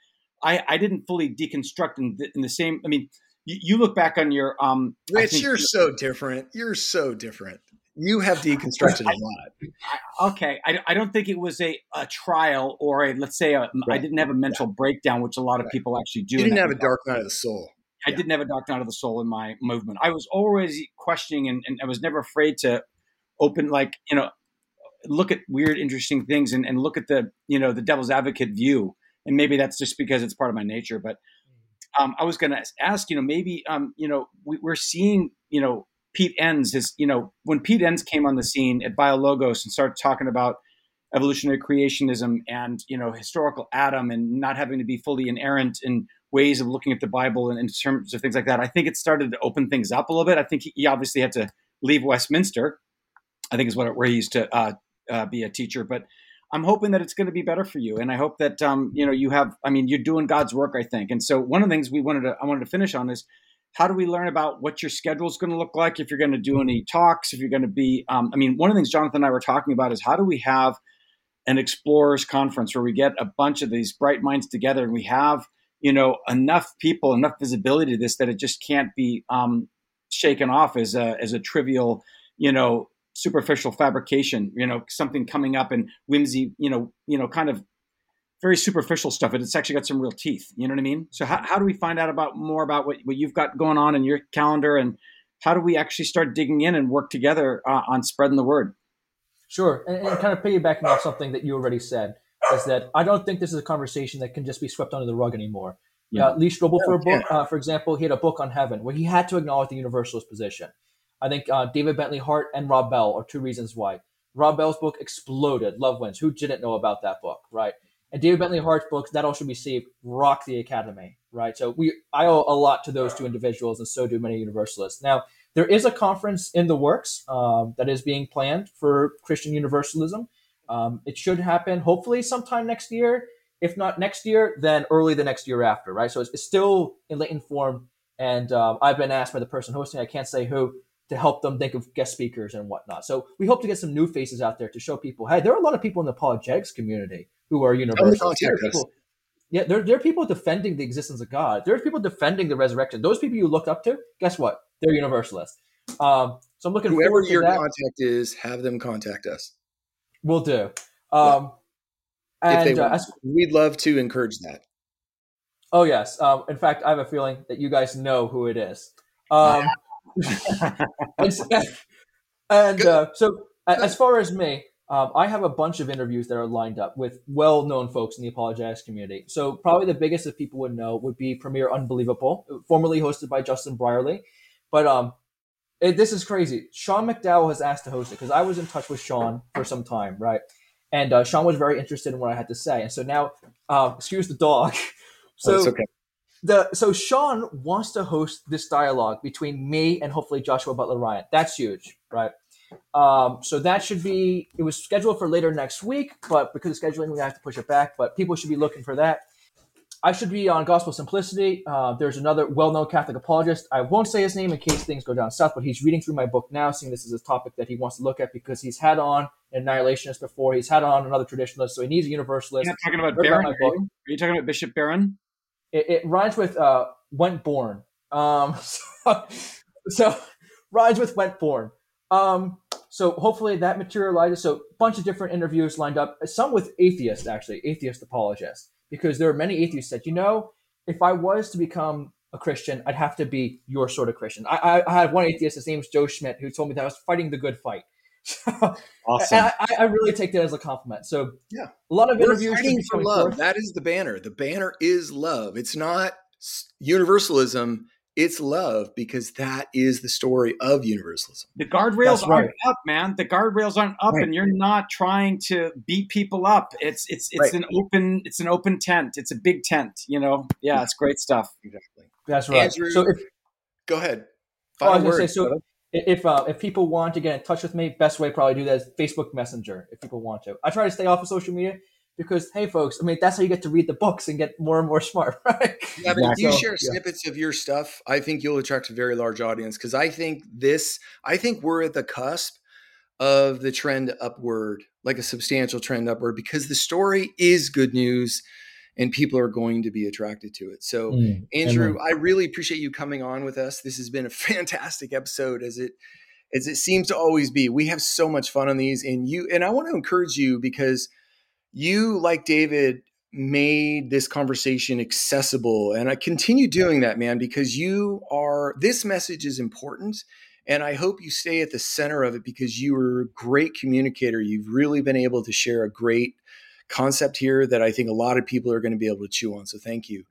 [SPEAKER 4] I, I didn't fully deconstruct in the, in the same i mean you, you, look back on your um
[SPEAKER 1] rich think, you're so different you're so different you have deconstructed a *laughs* lot
[SPEAKER 4] I, okay I, I don't think it was a, a trial or a let's say a, right. i didn't have a mental yeah. breakdown which a lot of right. people actually do
[SPEAKER 1] you didn't have a dark night of the soul
[SPEAKER 4] I didn't have a dark night of the soul in my movement. I was always questioning and, and I was never afraid to open, like, you know, look at weird, interesting things and, and look at the, you know, the devil's advocate view. And maybe that's just because it's part of my nature. But um, I was going to ask, you know, maybe, um, you know, we, are seeing, you know, Pete Enns, his, you know, when Pete Enns came on the scene at BioLogos and started talking about evolutionary creationism and, you know, historical Adam and not having to be fully inerrant and ways of looking at the Bible and in terms of things like that. I think it started to open things up a little bit. I think he obviously had to leave Westminster. I think is what where he used to uh, uh, be a teacher, but I'm hoping that it's going to be better for you, and I hope that um, you know you have. I mean, you're doing God's work, I think. And so one of the things we wanted to I wanted to finish on is how do we learn about what your schedule is going to look like if you're going to do any talks, if you're going to be. Um, I mean, one of the things Jonathan and I were talking about is how do we have an explorers conference where we get a bunch of these bright minds together and we have you know enough people enough visibility to this that it just can't be um, shaken off as a as a trivial you know superficial fabrication you know something coming up and whimsy you know you know kind of very superficial stuff, but it's actually got some real teeth. You know what I mean? So how, how do we find out about more about what, what you've got going on in your calendar and how do we actually start digging in and work together uh, on spreading the word?
[SPEAKER 3] Sure. And, and, kind of piggybacking off something that you already said is that I don't think this is a conversation that can just be swept under the rug anymore. Yeah. Uh, Lee Strobel, for a book, uh, for example, he had a book on heaven where he had to acknowledge the universalist position. I think uh, David Bentley Hart and Rob Bell are two reasons why. Rob Bell's book exploded. Love Wins. Who didn't know about that book, right? And David Bentley Hart's books, That All Should Be Saved, rock the Academy, right? So we, I owe a lot to those two individuals, and so do many Universalists. Now, there is a conference in the works um, that is being planned for Christian Universalism. Um, it should happen hopefully sometime next year. If not next year, then early the next year after, right? So it's, it's still in latent form. And um, I've been asked by the person hosting, I can't say who, to help them think of guest speakers and whatnot. So we hope to get some new faces out there to show people, hey, there are a lot of people in the apologetics community who are universalists. yeah, there, there are people defending the existence of God. There's people defending the resurrection. Those people you look up to, guess what? They're universalists. Um, so I'm looking
[SPEAKER 1] Whoever
[SPEAKER 3] forward to that.
[SPEAKER 1] Whoever your
[SPEAKER 3] that.
[SPEAKER 1] contact is, have them contact us.
[SPEAKER 3] We'll do. Um,
[SPEAKER 1] yeah.
[SPEAKER 3] and
[SPEAKER 1] uh,
[SPEAKER 3] as,
[SPEAKER 1] we'd love to encourage that.
[SPEAKER 3] Oh yes. Um, in fact, I have a feeling that you guys know who it is. Um, *laughs* and, and uh, so, as far as me, um, I have a bunch of interviews that are lined up with well-known folks in the apologetics community. So probably the biggest that people would know would be Premier Unbelievable, formerly hosted by Justin Brierley. But um, it, this is crazy. Sean McDowell has asked to host it because I was in touch with Sean for some time, right? And uh, Sean was very interested in what I had to say. And so now, um, excuse the dog. *laughs* So
[SPEAKER 1] oh, okay.
[SPEAKER 3] the so Sean wants to host this dialogue between me and hopefully Joshua Butler Ryan. That's huge, right? Um, so that should be. It was scheduled for later next week, but because of scheduling, we have to push it back. But people should be looking for that. I should be on Gospel Simplicity. Uh, there's another well-known Catholic apologist. I won't say his name in case things go down south, but he's reading through my book now, seeing this is a topic that he wants to look at because he's had on an annihilationist before. He's had on another traditionalist, so he needs a universalist.
[SPEAKER 4] You're talking about Barron? Are you? are you? talking about Bishop Barron?
[SPEAKER 3] It, it rhymes with uh, went born. Um, *laughs* so, so rhymes with went born. Um, so hopefully that materializes. So a bunch of different interviews lined up, some with atheists actually, atheist apologists, because there are many atheists that you know, if I was to become a Christian, I'd have to be your sort of Christian. I, I, I had one atheist, his name's Joe Schmid, who told me that I was fighting the good fight. *laughs*
[SPEAKER 4] awesome.
[SPEAKER 3] I, I, really take that as a compliment. So
[SPEAKER 1] yeah,
[SPEAKER 3] a lot of
[SPEAKER 1] We're
[SPEAKER 3] interviews.
[SPEAKER 1] Fighting for love. Forth. That is the banner. The banner is love. It's not universalism it's love because that is the story of universalism.
[SPEAKER 4] The guardrails right. aren't up, man. The guardrails aren't up, right. and you're not trying to beat people up. It's it's it's right. an open it's an open tent. It's a big tent. You know, yeah, it's great stuff.
[SPEAKER 1] Exactly.
[SPEAKER 3] That's right.
[SPEAKER 1] Andrew, so if go ahead.
[SPEAKER 3] Oh, I was word, say, so if uh, if people want to get in touch with me, best way probably do that is Facebook Messenger. If people want to, I try to stay off of social media because hey folks i mean that's how you get to read the books and get more and more smart *laughs* right?
[SPEAKER 1] Yeah but if you so, share snippets yeah. of your stuff i think you'll attract a very large audience because i think this i think we're at the cusp of the trend upward like a substantial trend upward because the story is good news and people are going to be attracted to it. So mm, andrew i really appreciate you coming on with us. This has been a *laughs* fantastic episode as it as it seems to always be. We have so much fun on these and you and i want to encourage you because you, like David, made this conversation accessible. And I continue doing that, man, because you are, this message is important. And I hope you stay at the center of it because you are a great communicator. You've really been able to share a great concept here that I think a lot of people are going to be able to chew on. So thank you.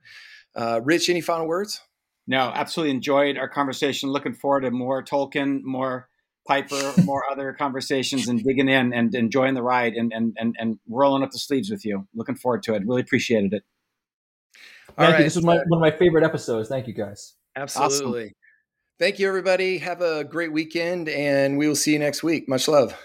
[SPEAKER 1] Uh, Rich, any final words?
[SPEAKER 4] No, absolutely enjoyed our conversation. Looking forward to more Tolkien, more Piper, more other conversations, and digging in and enjoying the ride and, and and and rolling up the sleeves with you. Looking forward to it. Really appreciated it.
[SPEAKER 3] All Thank right. you. This was my, one of my favorite episodes. Thank you guys.
[SPEAKER 1] Absolutely. Awesome. Thank you, everybody. Have a great weekend, and we will see you next week. Much love.